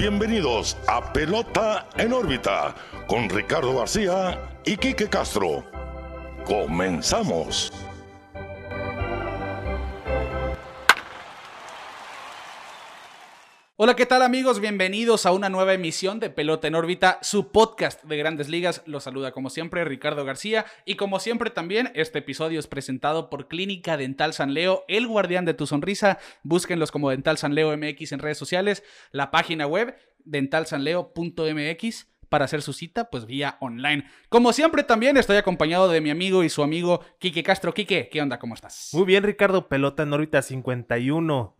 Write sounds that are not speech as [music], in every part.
bienvenidos a Pelota en órbita con Ricardo García y Quique Castro. Comenzamos. Hola, ¿qué tal amigos? Bienvenidos a una nueva emisión de Pelota en órbita, su podcast de grandes ligas. Los saluda como siempre Ricardo García y como siempre también este episodio es presentado por Clínica Dental San Leo, el guardián de tu sonrisa. Búsquenlos como Dental San Leo MX en redes sociales, la página web dentalsanleo.mx para hacer su cita, pues vía online. Como siempre también estoy acompañado de mi amigo y su amigo Quique Castro. Quique, ¿qué onda? ¿Cómo estás? Muy bien, Ricardo. Pelota en órbita 51.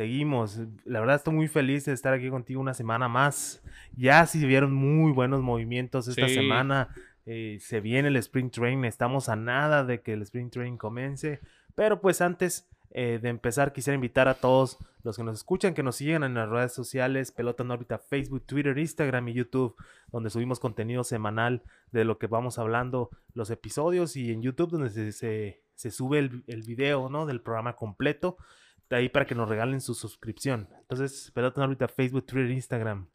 Seguimos. La verdad estoy muy feliz de estar aquí contigo una semana más. Ya se vieron muy buenos movimientos esta semana. Eh, se viene el Spring Train. Estamos a nada de que el Spring Train comience. Pero pues antes eh, de empezar quisiera invitar a todos los que nos escuchan que nos sigan en las redes sociales. Pelota en órbita, Facebook, Twitter, Instagram y YouTube. Donde subimos contenido semanal de lo que vamos hablando. Los episodios y en YouTube donde se, se, sube el, el video ¿no? del programa completo ahí para que nos regalen su suscripción. Entonces, Pelota en órbita, Facebook, Twitter, Instagram.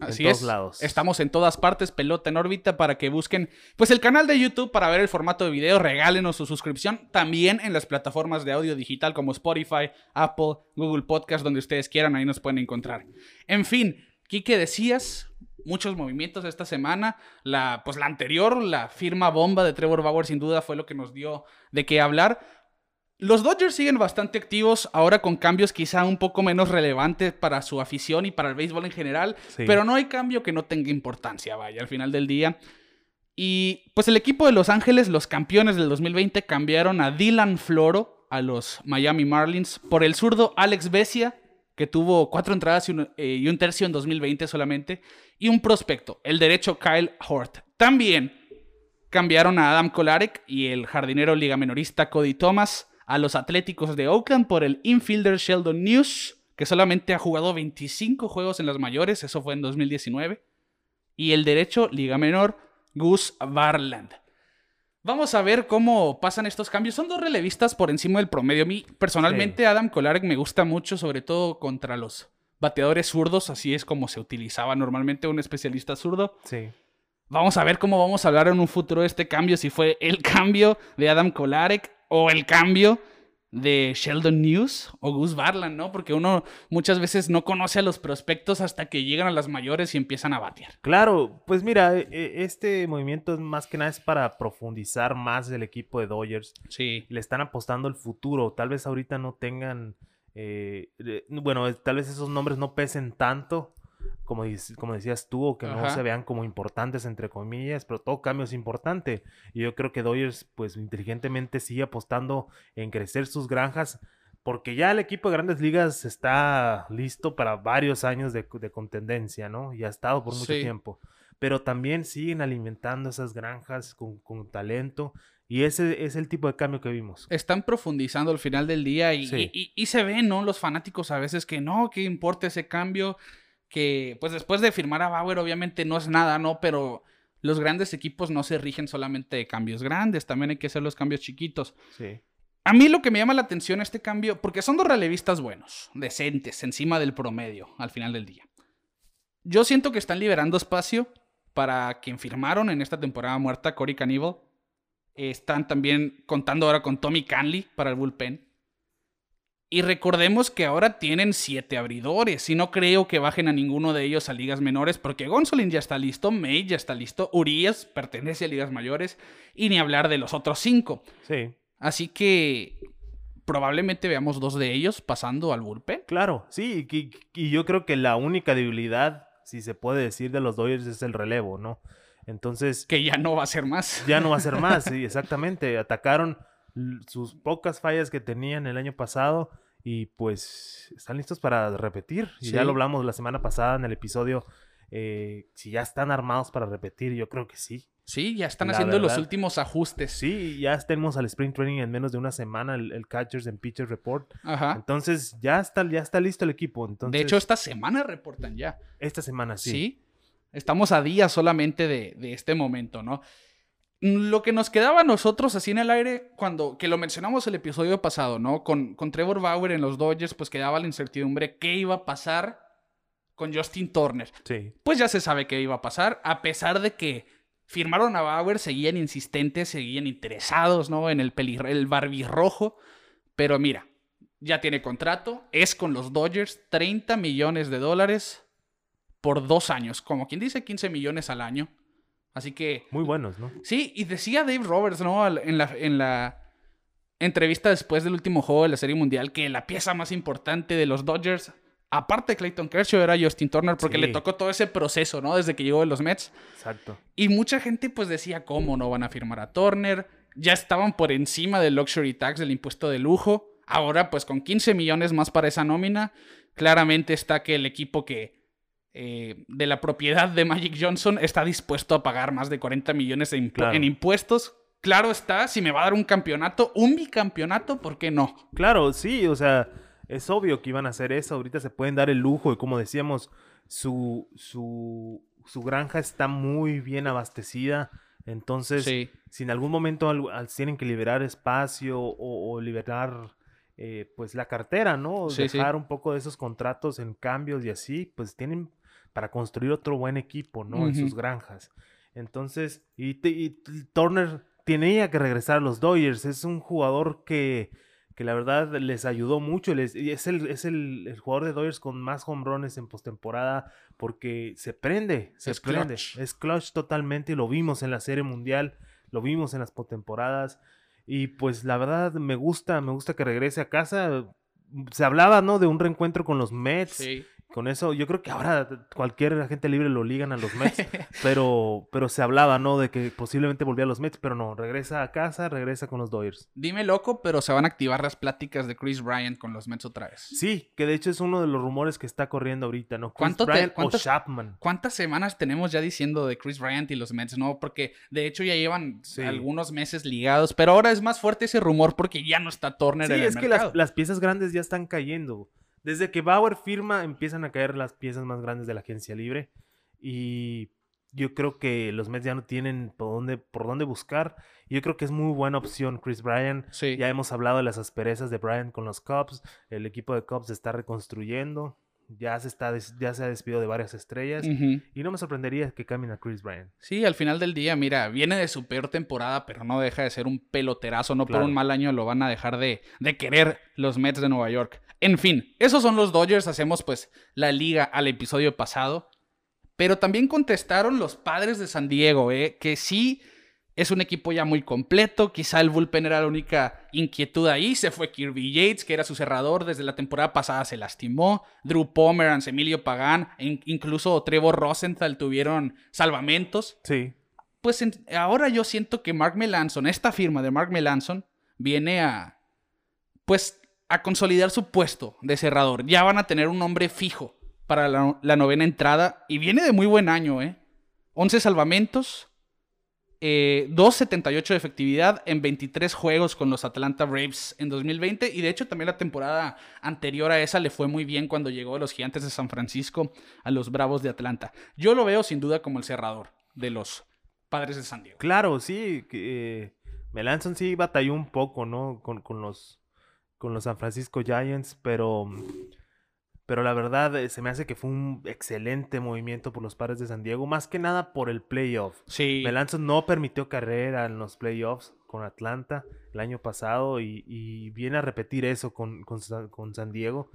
Así en todos lados. Estamos en todas partes, Pelota en órbita, para que busquen pues el canal de YouTube para ver el formato de video, regálenos su suscripción. También en las plataformas de audio digital como Spotify, Apple, Google Podcast, donde ustedes quieran, ahí nos pueden encontrar. En fin, Kike, decías muchos movimientos esta semana. La, pues la anterior, la firma bomba de Trevor Bauer, sin duda fue lo que nos dio de qué hablar. Los Dodgers siguen bastante activos, ahora con cambios quizá un poco menos relevantes para su afición y para el béisbol en general, pero no hay cambio que no tenga importancia, vaya, al final del día. Y pues el equipo de Los Ángeles, los campeones del 2020, cambiaron a Dylan Floro a los Miami Marlins por el zurdo Alex Bessia, que tuvo cuatro entradas y un, eh, y un tercio en 2020 solamente, y un prospecto, el derecho Kyle Hort. También cambiaron a Adam Kolarek y el jardinero ligamenorista Cody Thomas a los Atléticos de Oakland por el infielder Sheldon News, que solamente ha jugado 25 juegos en las mayores, eso fue en 2019, y el derecho Liga Menor Gus Barland. Vamos a ver cómo pasan estos cambios. Son dos relevistas por encima del promedio. A mí, personalmente, Adam Kolarek me gusta mucho, sobre todo contra los bateadores zurdos. Así es como se utilizaba normalmente un especialista zurdo. Sí. Vamos a ver cómo vamos a hablar en un futuro de este cambio, si fue el [laughs] cambio de Adam Kolarek o el cambio de Sheldon News o Gus Barland, ¿no? Porque uno muchas veces no conoce a los prospectos hasta que llegan a las mayores y empiezan a batear. Claro, pues mira, e, e, este movimiento más que nada es para profundizar más el equipo de Dodgers. Sí. Le están apostando el futuro. Tal vez ahorita no tengan, eh, bueno, tal vez esos nombres no pesen tanto como, como decías tú, o que no se vean como importantes, entre comillas, pero todo cambio es importante. Y yo creo que Dodgers, pues inteligentemente sigue apostando en crecer sus granjas, porque ya el equipo de grandes ligas está listo para varios años de, contendencia, ¿no? Y ha estado por mucho tiempo. Pero también siguen alimentando esas granjas con, talento. Y ese es el tipo de cambio que vimos. Están profundizando al final del día y, y, y, se ven, ¿no? Los fanáticos a veces que no, que importa ese cambio que pues después de firmar a Bauer obviamente no es nada, ¿no? Pero los grandes equipos no se rigen solamente de cambios grandes, también hay que hacer los cambios chiquitos. Sí. A mí lo que me llama la atención este cambio, porque son dos relevistas buenos, decentes, encima del promedio al final del día. Yo siento que están liberando espacio para quien firmaron en esta temporada muerta, Corey Cannibal. Están también contando ahora con Tommy Canley para el bullpen. Y recordemos que ahora tienen siete abridores y no creo que bajen a ninguno de ellos a ligas menores porque Gonsolin ya está listo, May ya está listo, Urias pertenece a ligas mayores y ni hablar de los otros cinco. Sí. Así que probablemente veamos dos de ellos pasando al bullpen. Claro, sí, y, yo creo que la única debilidad, si se puede decir, de los Dodgers es el relevo, ¿no? Entonces... Que ya no va a ser más. Ya no va a ser [laughs] más, sí, exactamente. Atacaron sus pocas fallas que tenían el año pasado y pues están listos para repetir. Y ya lo hablamos la semana pasada en el episodio. Eh, si ya están armados para repetir, yo creo que sí. Sí, ya están haciendo los últimos ajustes. Sí, ya tenemos al Spring Training en menos de una semana, el, Catchers and Pitchers Report. Ajá. Entonces, ya está, ya está listo el equipo. Entonces, de hecho, esta semana reportan ya. Esta semana, sí. Sí. Estamos a días solamente de, de este momento, ¿no? Lo que nos quedaba a nosotros así en el aire, cuando que lo mencionamos el episodio pasado, ¿no? Con, con Trevor Bauer en los Dodgers, pues quedaba la incertidumbre qué iba a pasar con Justin Turner. Sí. Pues ya se sabe qué iba a pasar, a pesar de que firmaron a Bauer, seguían insistentes, seguían interesados, ¿no? En el, el barbirrojo. Pero mira, ya tiene contrato, es con los Dodgers, 30 millones de dólares por dos años, como quien dice 15 millones al año. Así que... Muy buenos, ¿no? Sí, y decía Dave Roberts, ¿no? En la, en la entrevista después del último juego de la Serie Mundial que la pieza más importante de los Dodgers, aparte de Clayton Kershaw, era Justin Turner porque le tocó todo ese proceso, ¿no? Desde que llegó de los Mets. Exacto. Y mucha gente pues decía, ¿cómo no van a firmar a Turner? Ya estaban por encima del luxury tax, del impuesto de lujo. Ahora pues con 15 millones más para esa nómina, claramente está que el equipo que eh, de la propiedad de Magic Johnson está dispuesto a pagar más de 40 millones en impuestos. Claro está, si me va a dar un campeonato, un bicampeonato, ¿por qué no? Claro, sí, o sea, es obvio que iban a hacer eso. Ahorita se pueden dar el lujo y como decíamos, su, su, su granja está muy bien abastecida. Entonces, si en algún momento al, tienen que liberar espacio o, liberar eh, pues la cartera, ¿no? Dejar un poco de esos contratos en cambios y así, pues tienen para construir otro buen equipo, ¿no? En sus granjas. Entonces, y, Turner tenía que regresar a los Dodgers. Es un jugador que, que la verdad les ayudó mucho. Les, es el, es el, jugador de Dodgers con más home runs en postemporada porque se prende, se prende. Es clutch totalmente y lo vimos en la Serie Mundial, lo vimos en las postemporadas. Y pues la verdad me gusta, me gusta que regrese a casa. Se hablaba, ¿no? De un reencuentro con los Mets. Sí con eso, yo creo que ahora cualquier agente libre lo ligan a los Mets, [laughs] pero, pero se hablaba, ¿no? De que posiblemente volvía a los Mets, pero no, regresa a casa, regresa con los Dodgers. Dime loco, pero se van a activar las pláticas de Chris Bryant con los Mets otra vez. Sí, que de hecho es uno de los rumores que está corriendo ahorita, ¿no? Chris Bryant o Chapman. ¿Cuántas semanas tenemos ya diciendo de Chris Bryant y los Mets, no? Porque de hecho ya llevan algunos meses ligados, pero ahora es más fuerte ese rumor porque ya no está Turner en el es que las, las piezas grandes ya están cayendo. Desde que Bauer firma, empiezan a caer las piezas más grandes de la agencia libre. Y yo creo que los Mets ya no tienen por dónde, por dónde buscar. Yo creo que es muy buena opción Chris Bryan. Ya hemos hablado de las asperezas de Bryan con los Cubs. El equipo de Cubs se está reconstruyendo. Ya se, está, ya se ha despidido de varias estrellas. Y no me sorprendería que cambien a Chris Bryan. Sí, al final del día, mira, viene de su peor temporada, pero no deja de ser un peloterazo. No por un mal año lo van a dejar de, de querer los Mets de Nueva York. En fin, esos son los Dodgers. Hacemos pues la liga al episodio pasado. Pero también contestaron los padres de San Diego, ¿eh? que sí es un equipo ya muy completo. Quizá el bullpen era la única inquietud ahí. Se fue Kirby Yates, que era su cerrador. Desde la temporada pasada se lastimó. Drew Pomeranz, Emilio Pagán, e incluso Trevor Rosenthal tuvieron salvamentos. Sí. Pues ahora yo siento que Mark Melanson, esta firma de Mark Melanson, viene a. Pues a consolidar su puesto de cerrador. Ya van a tener un nombre fijo para la, novena entrada y viene de muy buen año, ¿eh? 11 salvamentos, eh, 2.78 de efectividad en 23 juegos con los Atlanta Braves en 2020 y de hecho también la temporada anterior a esa le fue muy bien cuando llegó a los Gigantes de San Francisco a los Bravos de Atlanta. Yo lo veo sin duda como el cerrador de los Padres de San Diego. Claro, sí, eh, Melanson sí batalló un poco, ¿no? Con, con los con los San Francisco Giants, pero, pero la verdad eh, se me hace que fue un excelente movimiento por los padres de San Diego, más que nada por el playoff. Sí. Melanson no permitió carrera en los playoffs con Atlanta el año pasado y, viene a repetir eso con, con, con San Diego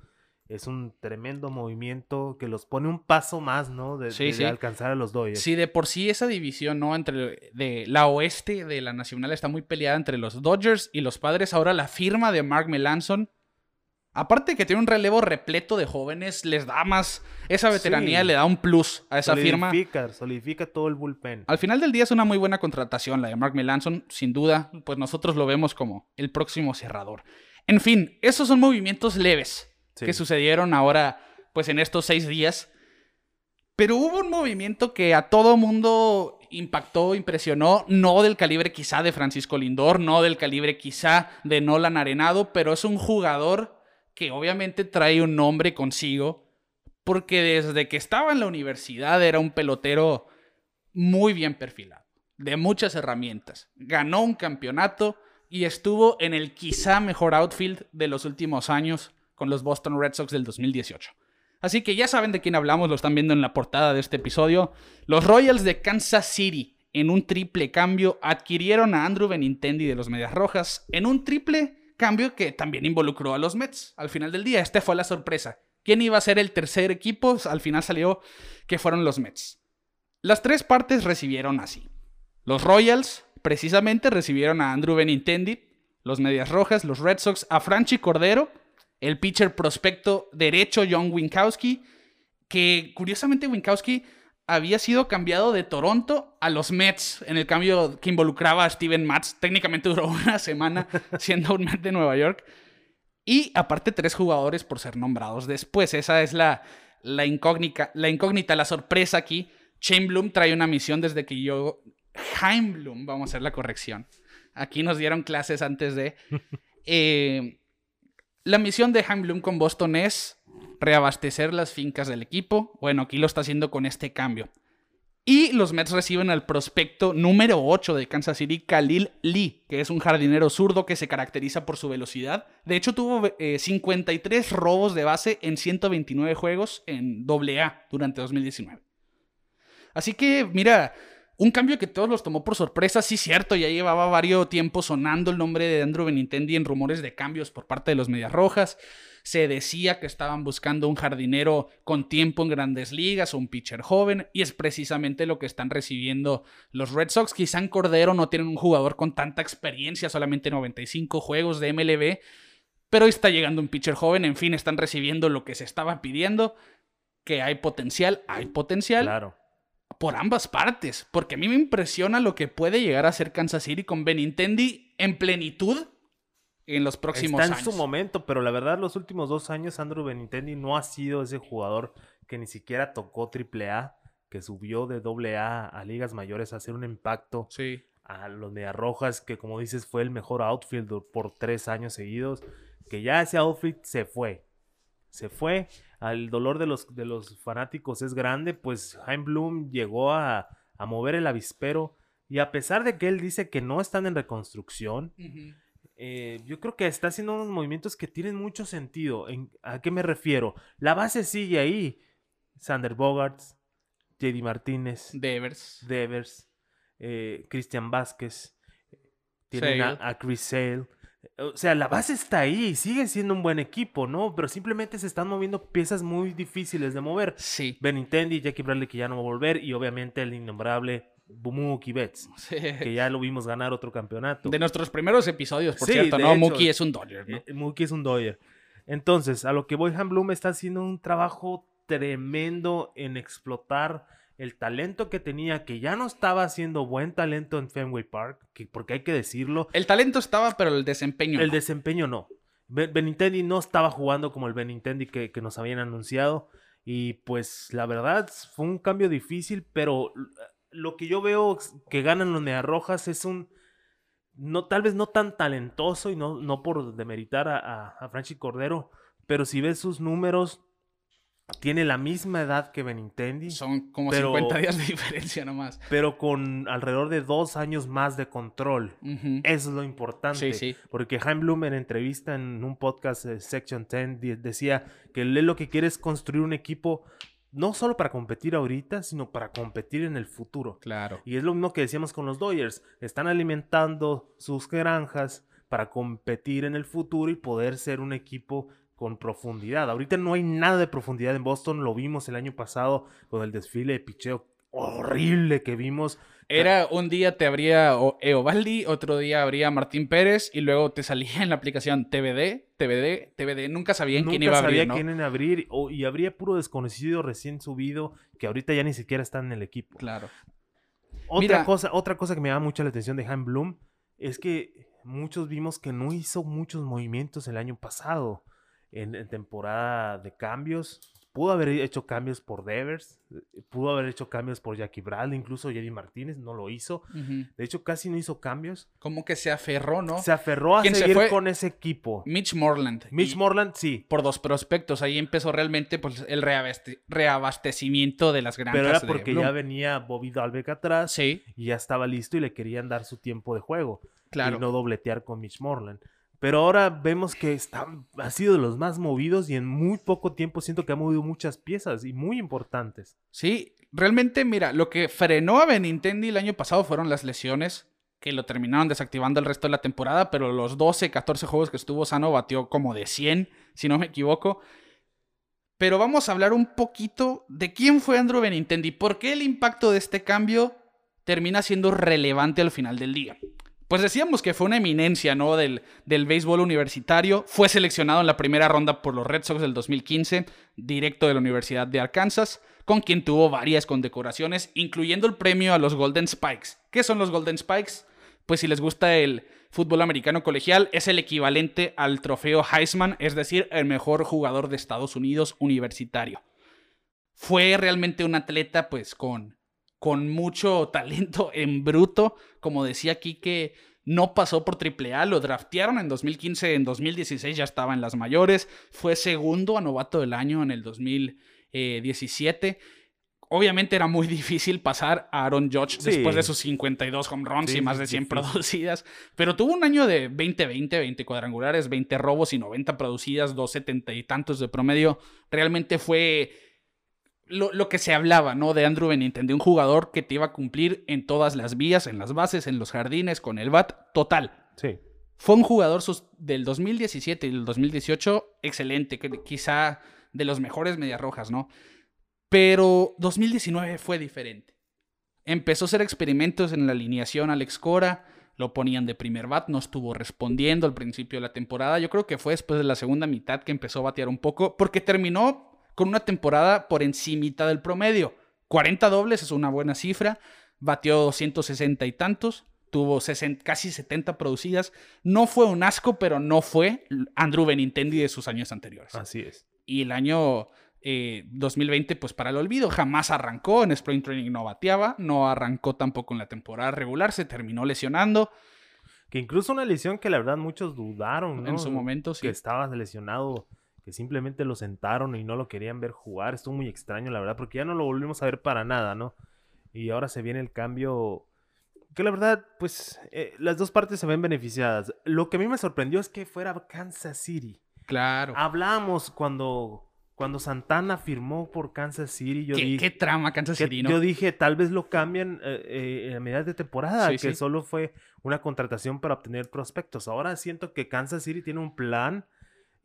es un tremendo movimiento que los pone un paso más, ¿no? De, alcanzar a los Dodgers. Sí, de por sí esa división, ¿no? Entre de la oeste de la Nacional está muy peleada entre los Dodgers y los Padres. Ahora la firma de Mark Melanson, aparte de que tiene un relevo repleto de jóvenes, les da más, esa veteranía le da un plus a esa firma. Solidifica todo el bullpen. Al final del día es una muy buena contratación la de Mark Melanson, sin duda, pues nosotros lo vemos como el próximo cerrador. En fin, esos son movimientos leves que sucedieron ahora, pues en estos seis días. Pero hubo un movimiento que a todo mundo impactó, impresionó, no del calibre quizá de Francisco Lindor, no del calibre quizá de Nolan Arenado, pero es un jugador que obviamente trae un nombre consigo, porque desde que estaba en la universidad era un pelotero muy bien perfilado, de muchas herramientas. Ganó un campeonato y estuvo en el quizá mejor outfield de los últimos años con los Boston Red Sox del 2018. Así que ya saben de quién hablamos, lo están viendo en la portada de este episodio. Los Royals de Kansas City, en un triple cambio, adquirieron a Andrew Benintendi de los Medias Rojas, en un triple cambio que también involucró a los Mets. Al final del día, esta fue la sorpresa. ¿Quién iba a ser el tercer equipo? Al final salió que fueron los Mets. Las tres partes recibieron así. Los Royals, precisamente, recibieron a Andrew Benintendi, los Medias Rojas, los Red Sox, a Franchi Cordero, el pitcher prospecto derecho John Winkowski, que curiosamente Winkowski había sido cambiado de Toronto a los Mets en el cambio que involucraba a Steven Matz. Técnicamente duró [laughs] una semana siendo un Met de Nueva York. Y aparte tres jugadores por ser nombrados después. Esa es la, la, incógnita, la incógnita, la sorpresa aquí. Shane Bloom trae una misión desde que yo... Jaime Bloom, vamos a hacer la corrección. Aquí nos dieron clases antes de... [laughs] Eh, la misión de Bloom con Boston es reabastecer las fincas del equipo. Bueno, aquí lo está haciendo con este cambio. Y los Mets reciben al prospecto número 8 de Kansas City, Khalil Lee, que es un jardinero zurdo que se caracteriza por su velocidad. De hecho, tuvo 53 eh, robos de base en 129 juegos en AA durante 2019. Así que, mira, un cambio que todos los tomó por sorpresa, sí cierto, ya llevaba varios tiempo sonando el nombre de Andrew Benintendi en rumores de cambios por parte de los Medias Rojas. Se decía que estaban buscando un jardinero con tiempo en grandes ligas, un pitcher joven, y es precisamente lo que están recibiendo los Red Sox. Quizá en Cordero no tienen un jugador con tanta experiencia, solamente 95 juegos de MLB, pero está llegando un pitcher joven, en fin, están recibiendo lo que se estaba pidiendo, que hay potencial, hay potencial. Claro por ambas partes, porque a mí me impresiona lo que puede llegar a ser Kansas City con Benintendi en plenitud en los próximos años. Está en su momento, pero la verdad los últimos dos años Andrew Benintendi no ha sido ese jugador que ni siquiera tocó AAA, que subió de AA a ligas mayores a hacer un impacto sí. a los Rojas, que como dices fue el mejor outfielder por tres años seguidos, que ya ese outfit se fue, se fue el dolor de los, de los fanáticos es grande, pues Jaime Bloom llegó a, mover el avispero y a pesar de que él dice que no están en reconstrucción, eh, yo creo que está haciendo unos movimientos que tienen mucho sentido. ¿A qué me refiero? La base sigue ahí. Sander Bogarts, JD Martínez, Devers, Devers eh, Christian Vázquez, tienen a, Chris Sale. O sea, la base está ahí, sigue siendo un buen equipo, ¿no? Pero simplemente se están moviendo piezas muy difíciles de mover. Sí. Benintendi, Jackie Bradley que ya no va a volver y obviamente el innombrable Mookie Betts, que ya lo vimos ganar otro campeonato. De nuestros primeros episodios, por cierto, ¿no? Mookie es un Dodger, ¿no? Eh, Mookie es un Dodger. Entonces, a lo que Boyhan Bloom está haciendo un trabajo tremendo en explotar el talento que tenía, que ya no estaba haciendo buen talento en Fenway Park, que, porque hay que decirlo. El talento estaba, pero el desempeño El desempeño no. Benintendi no estaba jugando como el Benintendi que, que nos habían anunciado. Y pues la verdad fue un cambio difícil, pero lo que yo veo que ganan los Rojas es un. No, tal vez no tan talentoso y no, no por demeritar a, a, a Franchi Cordero, pero si ves sus números, tiene la misma edad que Benintendi. Son como 50 días de [laughs] diferencia nomás. Pero con alrededor de dos años más de control. Eso es lo importante. Sí, sí. Porque Jaime Bloom en entrevista en un podcast de Section 10 decía que él lo que quiere es construir un equipo no solo para competir ahorita, sino para competir en el futuro. Claro. Y es lo mismo que decíamos con los Dodgers. Están alimentando sus granjas para competir en el futuro y poder ser un equipo con profundidad. Ahorita no hay nada de profundidad en Boston, lo vimos el año pasado con el desfile de picheo horrible que vimos. Era un día te abría Eovaldi, otro día abría Martín Pérez y luego te salía en la aplicación TVD, TVD, TVD. Nunca sabían quién iba a abrir. Nunca sabía quién iba a abrir y habría puro desconocido recién subido que ahorita ya ni siquiera está en el equipo. Claro. Otra, cosa, otra cosa que me llama mucho la atención de Han Bloom es que muchos vimos que no hizo muchos movimientos el año pasado en, temporada de cambios. Pudo haber hecho cambios por Devers, eh, pudo haber hecho cambios por Jackie Bradley, incluso Jerry Martínez, no lo hizo. De hecho, casi no hizo cambios. Como que se aferró, ¿no? Se aferró a seguir con ese equipo. Mitch Morland. Mitch Morland, sí. Por dos prospectos. Ahí empezó realmente pues, el reabastecimiento de las grandes. Pero era porque ya venía Bobby Dalbeck atrás. Sí. Y ya estaba listo y le querían dar su tiempo de juego. Claro. Y no dobletear con Mitch Morland. Pero ahora vemos que está, ha sido de los más movidos y en muy poco tiempo siento que ha movido muchas piezas y muy importantes. Sí, realmente, mira, lo que frenó a Benintendi el año pasado fueron las lesiones que lo terminaron desactivando el resto de la temporada, pero los 12, 14 juegos que estuvo sano batió como de 100, si no me equivoco. Pero vamos a hablar un poquito de quién fue Andrew Benintendi, por qué el impacto de este cambio termina siendo relevante al final del día. Pues decíamos que fue una eminencia, ¿no? Del, del béisbol universitario. Fue seleccionado en la primera ronda por los Red Sox del 2015, directo de la Universidad de Arkansas, con quien tuvo varias condecoraciones, incluyendo el premio a los Golden Spikes. ¿Qué son los Golden Spikes? Pues si les gusta el fútbol americano colegial, es el equivalente al trofeo Heisman, es decir, el mejor jugador de Estados Unidos universitario. Fue realmente un atleta, pues, con con mucho [laughs] talento en bruto. Como decía aquí que no pasó por AAA, lo draftearon en 2015, en 2016 ya estaba en las mayores, fue segundo a novato del año en el 2017. Obviamente era muy [laughs] difícil pasar a Aaron Judge después de sus 52 home runs y más de 100 producidas, pero tuvo un año de 20-20, 20 cuadrangulares, 20 robos y 90 producidas, 270 y tantos de promedio. Realmente fue lo, que se hablaba, ¿no? De Andrew Benintendi, un jugador que te iba a cumplir en todas las vías, en las bases, en los jardines, con el bat, total. Sí. Fue un jugador del 2017 y del 2018 excelente, quizá de los mejores medias rojas, ¿no? Pero 2019 fue diferente. Empezó a hacer experimentos en la alineación Alex Cora, lo ponían de primer bat, no estuvo respondiendo al principio de la temporada. Yo creo que fue después de la segunda mitad que empezó a batear un poco, porque terminó con una temporada por encimita del promedio. 40 dobles es una buena cifra, batió 260 y tantos, tuvo casi 70 producidas. No fue un asco, pero no fue Andrew Benintendi de sus años anteriores. Así es. Y el año 2020, eh, pues para el olvido, jamás arrancó, en Spring Training no bateaba, no arrancó tampoco en la temporada regular, se terminó lesionando. Que incluso una lesión que la verdad muchos dudaron, ¿no? En su momento, sí. Que estaba lesionado que simplemente lo sentaron y no lo querían ver jugar. Estuvo muy extraño, la verdad, porque ya no lo volvimos a ver para nada, ¿no? Y ahora se viene el cambio. Que la verdad, pues, eh, las dos partes se ven beneficiadas. Lo que a mí me sorprendió es que fuera Kansas City. Claro. Hablamos cuando, cuando Santana firmó por Kansas City. Yo ¿Qué, dije, ¿Qué trama Kansas City, no? Yo dije, tal vez lo cambian eh, eh, a mediados de temporada, que solo fue una contratación para obtener prospectos. Ahora siento que Kansas City tiene un plan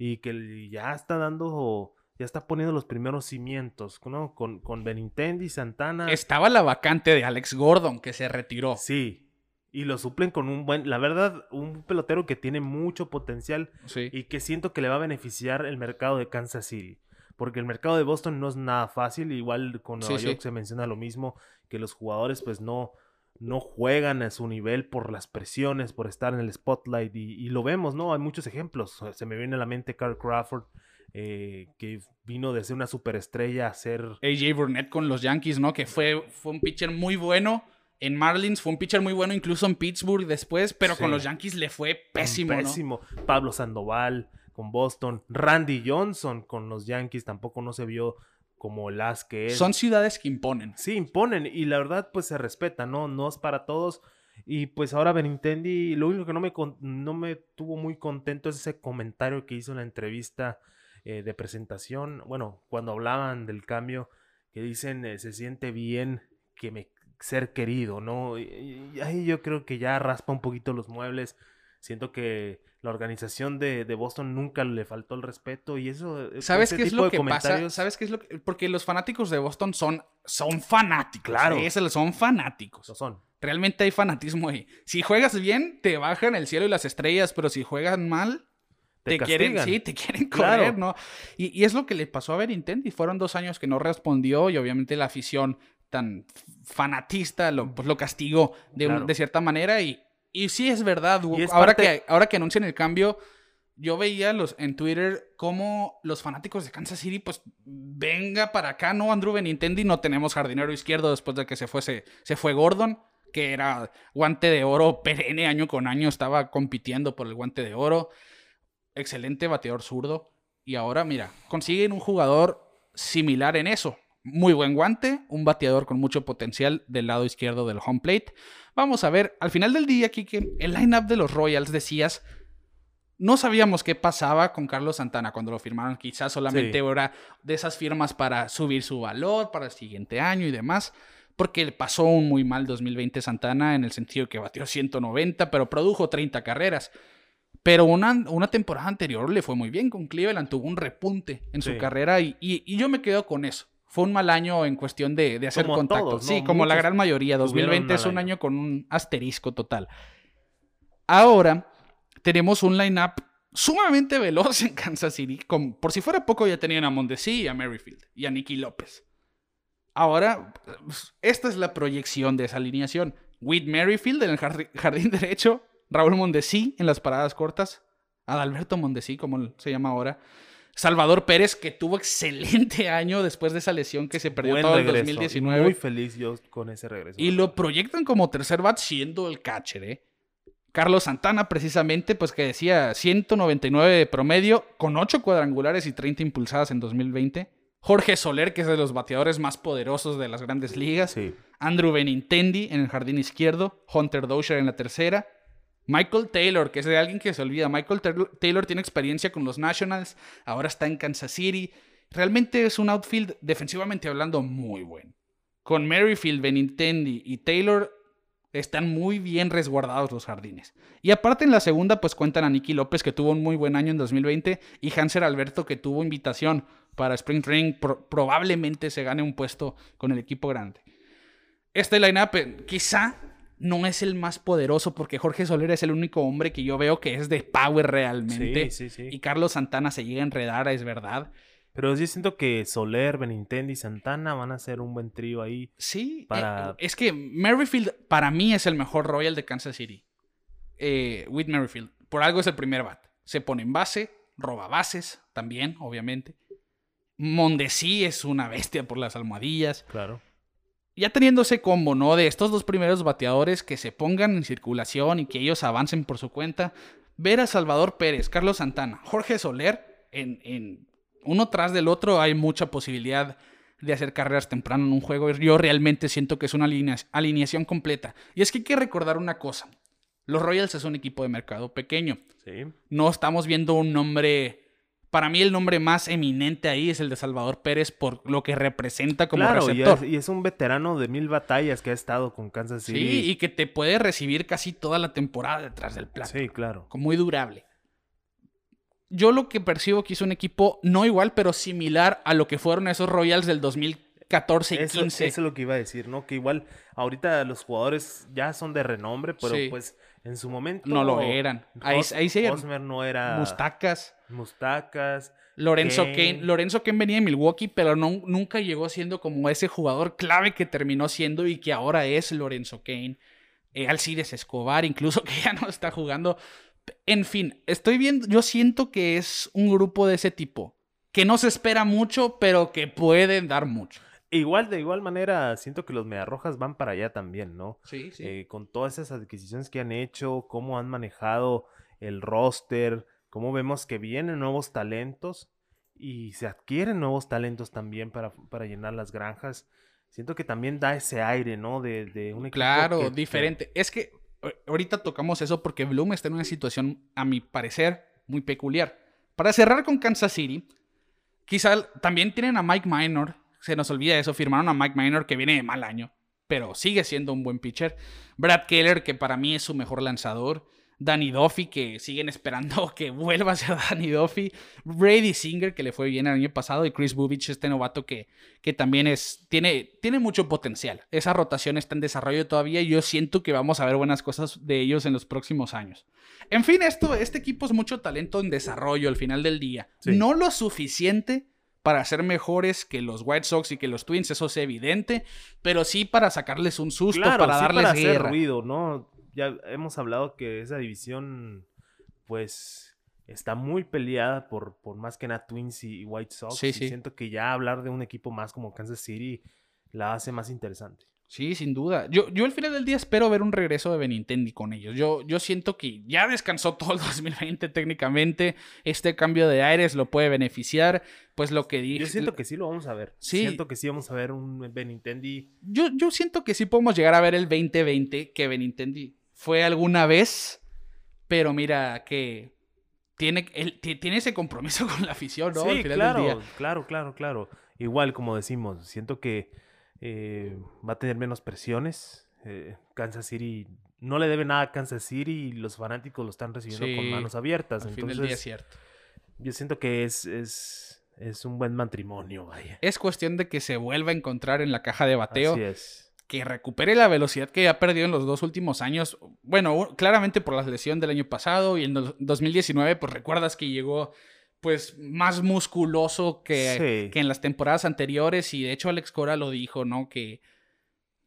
y que ya está dando, ya está poniendo los primeros cimientos, ¿no? Con, con Benintendi, Santana. Estaba la vacante de Alex Gordon que se retiró. Sí. Y lo suplen con un buen, la verdad, un pelotero que tiene mucho potencial y que siento que le va a beneficiar el mercado de Kansas City. Porque el mercado de Boston no es nada fácil, igual con Nueva York se menciona lo mismo, que los jugadores pues no, no juegan a su nivel por las presiones, por estar en el spotlight y, lo vemos, ¿no? Hay muchos ejemplos. Se me viene a la mente Carl Crawford, eh, que vino de ser una superestrella a ser... AJ Burnett con los Yankees, ¿no? Que fue, fue un pitcher muy bueno. En Marlins fue un pitcher muy bueno, incluso en Pittsburgh después, pero con los Yankees le fue pésimo. Pésimo. Pablo Sandoval con Boston, Randy Johnson con los Yankees tampoco no se vio como las que es. Son ciudades que imponen. Sí, imponen y la verdad pues se respeta, ¿no? No es para todos. Y pues ahora Benintendi, lo único que no me, no me tuvo muy contento es ese comentario que hizo en la entrevista eh, de presentación, bueno, cuando hablaban del cambio, que dicen eh, se siente bien que me ser querido, ¿no? y ahí yo creo que ya raspa un poquito los muebles. Siento que la organización de, Boston nunca le faltó el respeto y eso. Eh, ¿Sabes qué es lo que pasa? ¿Sabes qué es lo que.? Porque los fanáticos de Boston son, son fanáticos. Claro. son fanáticos. Lo son. Realmente hay fanatismo ahí. Si juegas bien, te bajan el cielo y las estrellas, pero si juegan mal, te, quieren, sí, te quieren correr, ¿no? Y, es lo que le pasó a Benintendi. Fueron dos años que no respondió y obviamente la afición tan fanatista lo, pues, lo castigó de, de cierta manera y y sí es verdad, ahora, que, ahora que anuncian el cambio, yo veía los, en Twitter cómo los fanáticos de Kansas City, pues venga para acá, ¿no? Andrew Benintendi, no tenemos jardinero izquierdo después de que se, fuese, se fue Gordon, que era guante de oro perenne año con año, estaba compitiendo por el guante de oro. Excelente bateador zurdo. Y ahora, mira, consiguen un jugador similar en eso. Muy buen guante, un bateador con mucho potencial del lado izquierdo del home plate. Vamos a ver, al final del día, Kike, el lineup de los Royals decías, no sabíamos qué pasaba con Carlos Santana cuando lo firmaron. Quizás solamente era de esas firmas para subir su valor para el siguiente año y demás. Porque pasó un muy mal 2020 Santana en el sentido que batió 190, pero produjo 30 carreras. Pero una, una temporada anterior le fue muy bien con Cleveland, tuvo un repunte en su carrera y, y, yo me quedo con eso. Fue un mal año en cuestión de, de hacer contacto. Sí, como la gran mayoría. 2020 es un año. con un asterisco total. Ahora tenemos un line-up sumamente veloz en Kansas City. por si fuera poco ya tenían a Mondesi y a Merrifield y a Nicky López. Ahora, esta es la proyección de esa alineación. Whit Merrifield en el jardín [laughs] derecho, Raúl Mondesi en las paradas cortas, Adalberto Mondesi, como se llama ahora, Salvador Pérez, que tuvo excelente [laughs] año después de esa lesión que se perdió todo el 2019. Muy feliz yo con ese regreso. Y lo proyectan como tercer bat siendo el catcher, ¿eh? Carlos Santana, precisamente, pues que decía 199 de promedio, con 8 cuadrangulares y 30 impulsadas en 2020. Jorge Soler, que es de los bateadores más poderosos de las grandes ligas. Andrew Benintendi en el jardín izquierdo. Hunter Dozier en la tercera. Michael Taylor, que es de alguien que se olvida. Michael Taylor tiene experiencia con los Nationals, ahora está en Kansas City. Realmente es un outfield, defensivamente hablando, muy bueno. Con Merrifield, Benintendi y Taylor están muy bien resguardados los jardines. Y aparte en la segunda, pues cuentan a Nicky López, que tuvo un muy buen año en 2020, y Hanser Alberto, que tuvo invitación para Spring Training. probablemente se gane un puesto con el equipo grande. Este lineup eh, quizá no es el más poderoso porque Jorge Soler es el único hombre que yo veo que es de power realmente. Sí, sí, sí. Y Carlos Santana se llega a enredar, es verdad. Pero yo siento que Soler, Benintendi y Santana van a ser un buen trío ahí. Sí, para... Eh, es que Merrifield para mí es el mejor Royal de Kansas City. Eh, with Merrifield. Por algo es el primer bat. Se pone en base, roba bases también, obviamente. Mondesi es una bestia por las almohadillas. Claro ya teniendo ese combo, ¿no? De estos dos primeros bateadores que se pongan en circulación y que ellos avancen por su cuenta. Ver a Salvador Pérez, Carlos Santana, Jorge Soler, en, uno tras del otro hay mucha posibilidad de hacer carreras temprano en un juego. Yo realmente siento que es una alineación completa. Y es que hay que recordar una cosa. Los Royals es un equipo de mercado pequeño. Sí. No estamos viendo un nombre para mí el nombre más eminente ahí es el de Salvador Pérez por lo que representa como receptor. Y es, un veterano de mil batallas que ha estado con Kansas City. Sí, y que te puede recibir casi toda la temporada detrás del plato. Sí, claro. Muy durable. Yo lo que percibo que es un equipo no igual, pero similar a lo que fueron esos Royals del 2014 y 15. Eso es lo que iba a decir, ¿no? Que igual ahorita los jugadores ya son de renombre, pero pues en su momento. No lo eran. Ahí, ahí sí no era. Mustacas. Mustacas. Lorenzo Kane. Lorenzo Kane venía de Milwaukee, pero no, nunca llegó siendo como ese jugador clave que terminó siendo y que ahora es Lorenzo Kane. Eh, Alcides Escobar, incluso [laughs] que ya no está jugando. En fin, estoy viendo. Yo siento que es un grupo de ese tipo. Que no se espera mucho, pero que pueden dar mucho. Igual, de igual manera, siento que los Mediarrojas van para allá también, ¿no? Sí, sí. Eh, con todas esas adquisiciones que han hecho, cómo han manejado el roster, cómo vemos que vienen nuevos talentos y se adquieren nuevos talentos también para, para llenar las granjas. Siento que también da ese aire, ¿no? De, de un equipo. Claro, diferente. Es que ahorita tocamos eso porque Bloom está en una situación, a mi parecer, muy peculiar. Para cerrar con Kansas City, quizá también tienen a Mike Minor, se nos olvida eso. Firmaron a Mike Minor, que viene de mal año, pero sigue siendo un buen pitcher. Brad Keller, que para mí es su mejor lanzador. Danny Duffy, que siguen esperando [laughs] que vuelva a ser Danny Duffy. Brady Singer, que le fue bien el año pasado. Y Chris Bubich, este novato que, que también es, tiene, tiene mucho potencial. Esa rotación está en desarrollo todavía y yo siento que vamos a ver buenas cosas de ellos en los próximos años. En fin, esto, este equipo es mucho talento en desarrollo al final del día. No lo suficiente para ser mejores que los White Sox y que los Twins, eso es evidente, pero sí para sacarles un susto, para darles para guerra. Hacer ruido, ¿no? Ya hemos hablado que esa división, pues, está muy peleada por, por más que nada Twins y White Sox. Sí, y siento que ya hablar de un equipo más como Kansas City la hace más interesante. Sí, sin duda. Yo, yo al final del día espero ver un regreso de Benintendi con ellos. Yo, yo siento que ya descansó todo el [laughs] 2020 técnicamente. Este cambio de aires lo puede beneficiar. Pues lo que dije. Yo siento que sí lo vamos a ver. Sí. Siento que sí vamos a ver un Benintendi. Yo, yo siento que sí podemos llegar a ver el 2020 que Benintendi fue alguna vez. Pero mira que tiene, él, tiene ese compromiso [laughs] con la afición, ¿no? Sí, claro, claro, claro, claro. Igual, como decimos, siento que eh, va a tener menos presiones. Eh, Kansas City no le debe nada a Kansas City y los fanáticos lo están recibiendo con manos abiertas. Al fin del día es cierto. Yo siento que es, es, es un buen matrimonio, vaya. Es cuestión de que se vuelva a encontrar en la caja de bateo. Así es que recupere la velocidad que ha perdido en los dos últimos años. Bueno, claramente por la lesión del año pasado y en 2019, pues recuerdas que llegó pues más musculoso que, que en las temporadas anteriores y de hecho Alex Cora lo dijo, ¿no? Que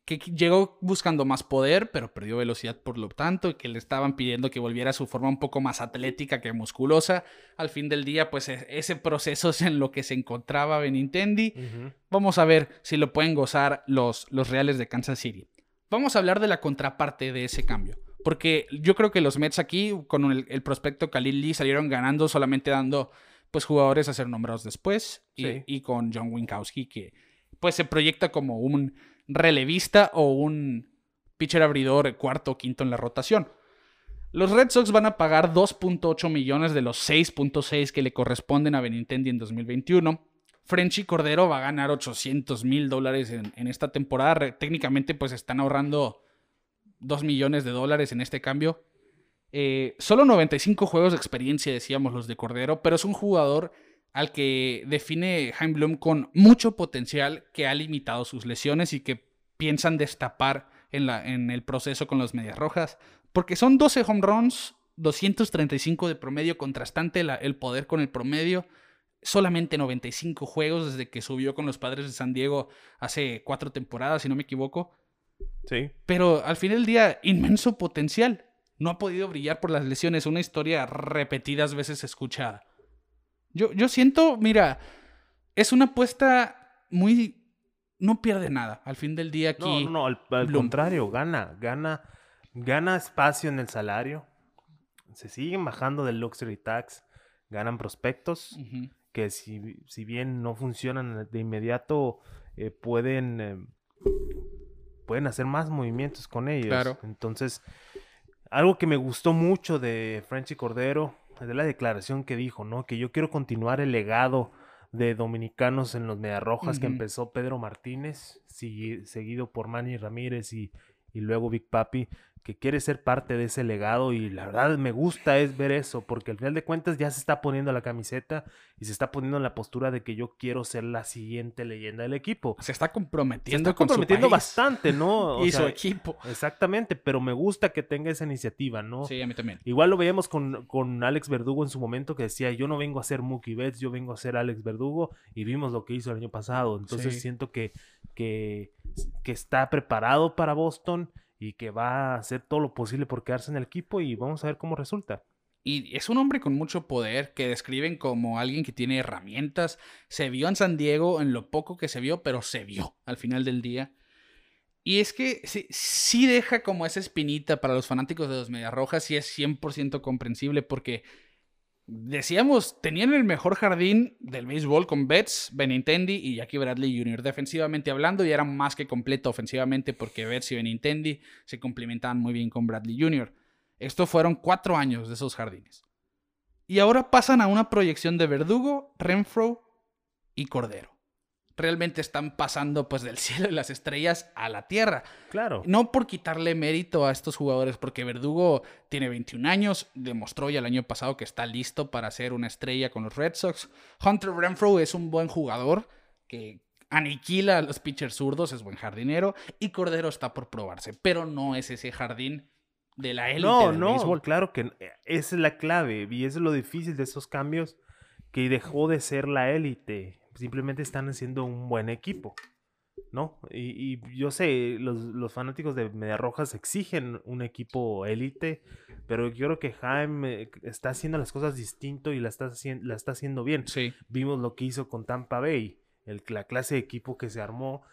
que llegó buscando más poder, pero perdió velocidad por lo tanto, y que le estaban pidiendo que volviera a su forma un poco más atlética que musculosa. Al fin del día, pues e, ese proceso es en lo que se encontraba Benintendi. Vamos a ver si lo pueden gozar los, los Reales de Kansas City. Vamos a hablar de la contraparte de ese cambio. Porque yo creo que los Mets aquí, con el, prospecto Khalil Lee, salieron ganando solamente dando pues jugadores a ser nombrados después. Y, y con John Winkowski, que pues se proyecta como un relevista o un pitcher abridor cuarto o quinto en la rotación. Los Red Sox van a pagar 2.8 millones de los 6.6 que le corresponden a Benintendi en 2021. Frenchy Cordero va a ganar 800 mil dólares en, esta temporada. Técnicamente, pues están ahorrando 2 millones de dólares en este cambio. Eh, solo 95 juegos de experiencia, decíamos los de Cordero, pero es un jugador al que define Jaime Bloom con mucho potencial que ha limitado sus lesiones y que piensan destapar en, la, en el proceso con los Medias Rojas. Porque son 12 home runs, 235 de promedio, contrastante el poder con el promedio. Solamente 95 juegos desde que subió con los padres de San Diego hace cuatro temporadas, si no me equivoco. Sí. Pero al fin del día, inmenso potencial. No ha podido brillar por las lesiones, una historia repetidas veces escuchada. Yo, yo siento, mira, es una apuesta muy... No pierde nada. Al fin del día aquí... No, no, al, contrario, gana, gana, gana espacio en el salario. Se siguen bajando del luxury tax. Ganan prospectos que si, si, bien no funcionan de inmediato, eh, pueden, eh, pueden hacer más movimientos con ellos. Claro. Entonces, algo que me gustó mucho de Frenchy Cordero de la declaración que dijo, ¿no? Que yo quiero continuar el legado de dominicanos en los Mediarrojas que empezó Pedro Martínez, seguido por Manny Ramírez y, y luego Big Papi que quiere ser parte de ese legado y la verdad me gusta es ver eso, porque al final de cuentas ya se está poniendo la camiseta y se está poniendo en la postura de que yo quiero ser la siguiente leyenda del equipo. Se está comprometiendo, se está comprometiendo bastante, ¿no? [laughs] y su equipo. Exactamente, pero me gusta que tenga esa iniciativa, ¿no? Sí, a mí también. Igual lo veíamos con, con Alex Verdugo en su momento que decía, yo no vengo a ser Mookie Betts, yo vengo a ser Alex Verdugo y vimos lo que hizo el año pasado. Entonces siento que, que, que está preparado para Boston y que va a hacer todo lo posible por quedarse en el equipo y vamos a ver cómo resulta. Y es un hombre con mucho poder que describen como alguien que tiene herramientas. Se vio en San Diego en lo poco que se vio, pero se vio al final del día. Y es que sí, deja como esa espinita para los fanáticos de los Medias Rojas y es 100% comprensible porque Decíamos, tenían el mejor jardín del béisbol con Betts, Benintendi y Jackie Bradley Jr. defensivamente hablando y eran más que completo ofensivamente porque Betts y Benintendi se complementaban muy bien con Bradley Jr. Estos fueron cuatro años de esos jardines. Y ahora pasan a una proyección de Verdugo, Renfro y Cordero realmente están pasando pues del [laughs] cielo y las estrellas a la tierra. Claro. No por quitarle mérito a estos jugadores, porque Verdugo tiene 21 años, demostró ya el año pasado que está listo para ser una estrella con los Red Sox. Hunter Renfro es un buen jugador que aniquila a los pitchers zurdos, es buen jardinero, y Cordero está por probarse, pero no es ese jardín de la élite no, no, claro que esa es la clave y es lo difícil de esos cambios que dejó de ser la élite simplemente están haciendo un buen equipo. ¿no? Y, yo sé, los, fanáticos de Media Rojas exigen un equipo élite, pero yo creo que Jaime está haciendo las cosas distinto y la está, la está haciendo bien. Sí. Vimos lo que hizo con Tampa Bay, el, la clase de equipo que se armó,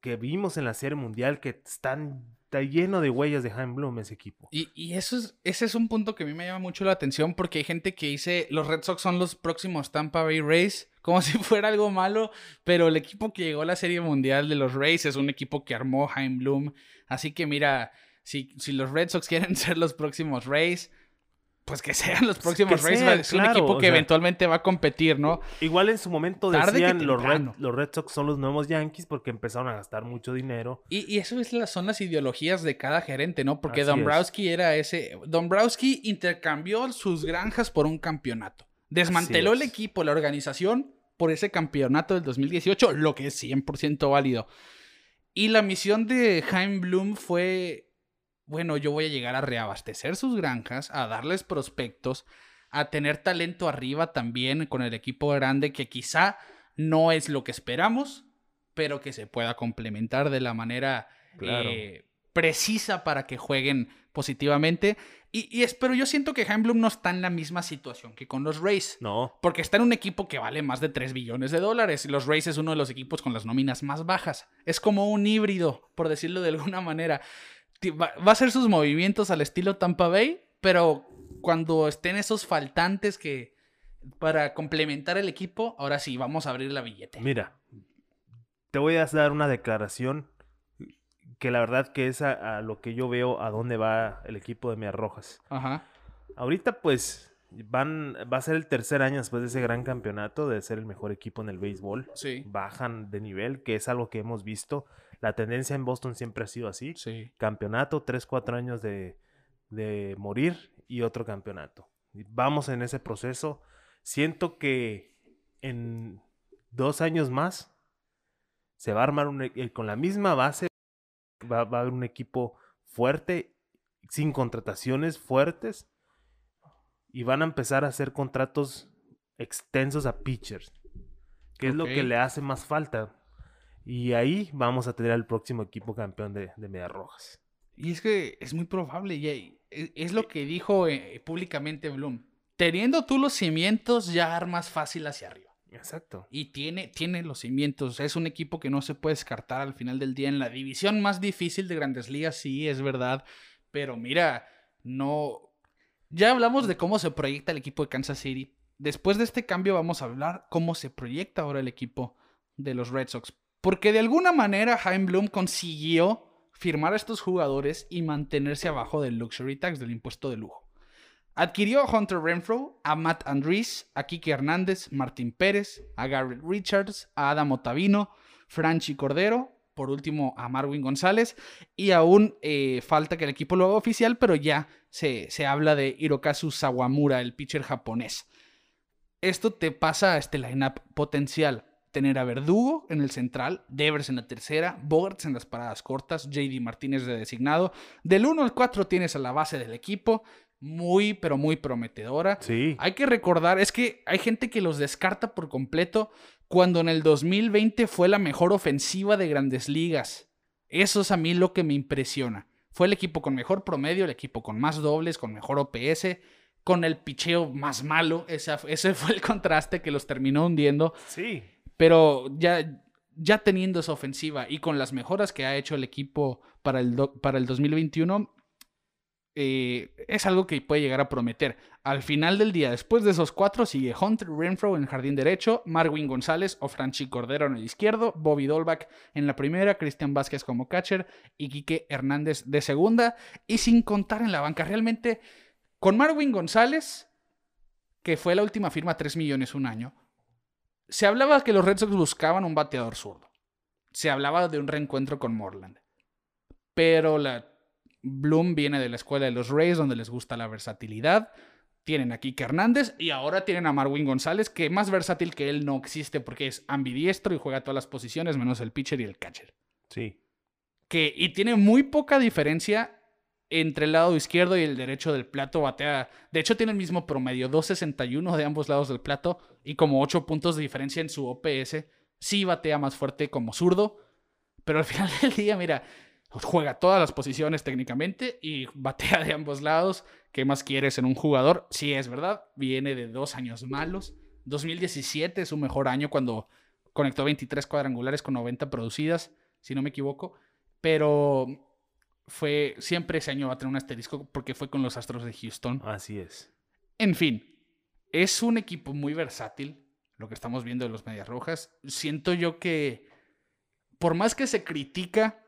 que vimos en la Serie Mundial, que están, está lleno de huellas de Jaime Bloom ese equipo. Y, y, eso es, ese es un punto que a mí me llama mucho la atención porque hay gente que dice los Red Sox son los próximos Tampa Bay Rays como [laughs] si fuera algo malo, pero el equipo que llegó a la Serie Mundial de los Rays es un equipo que armó Jaime Bloom. Así que mira, si, si los Red Sox [laughs] quieren ser los próximos Rays, pues que sean los próximos Rays. es un equipo que eventualmente va a competir, ¿no? Igual en su momento decían los Red, los Red Sox son los nuevos Yankees porque empezaron a gastar mucho dinero. Y, eso es son las ideologías de cada gerente, ¿no? Porque Dombrowski era ese. Dombrowski intercambió sus granjas por un campeonato. Desmanteló el equipo, la organización, por ese campeonato del 2018, lo que es 100% válido. Y la misión de Jaime Bloom fue bueno, yo voy a llegar a reabastecer sus granjas, a darles prospectos, a tener talento arriba también con el equipo grande que quizá no es lo que esperamos, pero que se pueda complementar de la manera eh, precisa para que jueguen positivamente. Y, espero, yo siento que Bloom no está en la misma situación que con los Rays. No. Porque está en un equipo que vale más de 3 billones de dólares. Y los Rays es uno de los equipos con las nóminas más bajas. Es como un híbrido, por decirlo de alguna manera va, a hacer sus movimientos al estilo Tampa Bay, pero cuando estén esos faltantes que para complementar el equipo, ahora sí, vamos a abrir la billete. Mira, te voy a dar una declaración que la verdad que es a, lo que yo veo a dónde va el equipo de Mias Rojas. Ajá. Ahorita pues van va a ser el tercer año después de ese gran campeonato de ser el mejor equipo en el béisbol. Sí. Bajan de nivel, que es algo que hemos visto. La tendencia en Boston siempre ha sido así. Sí. Campeonato, 3, 4 años de, morir y otro campeonato. Vamos en ese proceso. Siento que en dos años más se va a armar un, e, con la misma base. Va, va a haber un equipo fuerte, sin contrataciones fuertes. Y van a empezar a hacer contratos extensos a pitchers. Que es lo que le hace más falta. Y ahí vamos a tener al próximo equipo campeón de, de Medias Rojas. Y es que es muy probable, y e, es lo que dijo eh, públicamente Bloom. Teniendo tú los cimientos, ya armas fácil hacia arriba. Exacto. Y tiene, tiene los cimientos. Es un equipo que no se puede descartar al final del día. En la división más difícil de grandes ligas, sí, es verdad. Pero mira, no. Ya hablamos de cómo se proyecta el equipo de Kansas City. Después de este cambio, vamos a hablar cómo se proyecta ahora el equipo de los Red Sox. Porque de alguna manera Jaime Bloom consiguió firmar a estos jugadores y mantenerse abajo del luxury tax, del impuesto de lujo. Adquirió a Hunter Renfro, a Matt Andrees, a Kike Hernández, Martín Pérez, a Garrett Richards, a Adam Otavino, Franchi Cordero, por último a Marwin González, y aún eh, falta que el equipo lo haga oficial, pero ya se, se habla de Hirokazu Sawamura, el pitcher japonés. Esto te pasa a este lineup potencial tener a Verdugo en el central, Devers en la tercera, Bogarts en las paradas cortas, JD Martínez de designado. Del 1 al 4 tienes a la base del equipo, muy, pero muy prometedora. Sí. Hay que recordar, es que hay gente que los descarta por completo cuando en el 2020 fue la mejor ofensiva de grandes ligas. Eso es a mí lo que me impresiona. Fue el equipo con mejor promedio, el equipo con más dobles, con mejor OPS, con el picheo más malo. Ese, ese [laughs] fue el contraste que los terminó hundiendo. Sí. Pero ya, ya teniendo esa ofensiva y con las mejoras que ha hecho el equipo para el, para el 2021, eh, es algo que puede llegar a prometer. Al final del día, después de esos cuatro, sigue Hunter Renfro en el jardín derecho, Marwin González o Franchi Cordero en el izquierdo, Bobby Dolbach en la primera, Cristian Vázquez como catcher y Quique Hernández de segunda. Y sin contar en la banca, realmente con Marwin González, que fue la última firma 3 millones un año, se hablaba que los Red Sox buscaban un bateador zurdo. Se hablaba de un reencuentro con Morland. Pero la Bloom viene de la escuela de los Rays, donde les gusta la versatilidad. Tienen a Kike Hernández y ahora tienen a Marwin González, que más versátil que él no existe porque es ambidiestro y juega todas las posiciones, menos el pitcher y el catcher. Sí. Que, y tiene muy poca diferencia entre el lado izquierdo y el derecho del plato batea. De hecho, tiene el mismo promedio, 2.61 de ambos lados del plato y como 8 puntos de diferencia en su OPS. Sí batea más fuerte como zurdo, pero al [laughs] final del día, mira, juega todas las posiciones técnicamente y batea de ambos lados. ¿Qué más quieres en un jugador? Sí, es verdad, viene de dos años malos. 2017 es su mejor año cuando conectó 23 cuadrangulares con 90 producidas, si no me equivoco. Pero fue siempre ese año va a tener un asterisco porque fue con los Astros de Houston. Así es. En fin, es un equipo muy versátil, lo que estamos viendo de los Medias Rojas. Siento yo que por más que se critica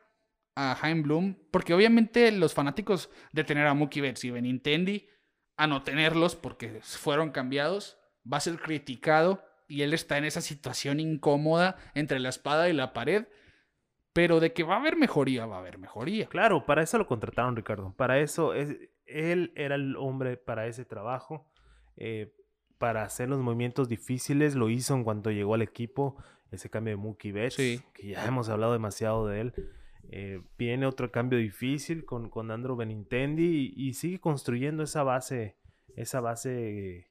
a Jaime Bloom, porque obviamente los fanáticos de tener a Mookie Betts y Benintendi a no tenerlos porque fueron cambiados, va a ser criticado y él está en esa situación incómoda entre la espada y la pared. Pero de que va a haber mejoría, va a haber mejoría. Claro, para eso lo contrataron, Ricardo. Para eso, es, él era el hombre para ese trabajo. Eh, para hacer los movimientos difíciles, lo hizo en cuanto llegó al equipo. Ese cambio de Mookie Betts, que ya hemos hablado demasiado de él. Eh, viene otro cambio difícil con, con Andrew Benintendi y, sigue construyendo esa base, esa base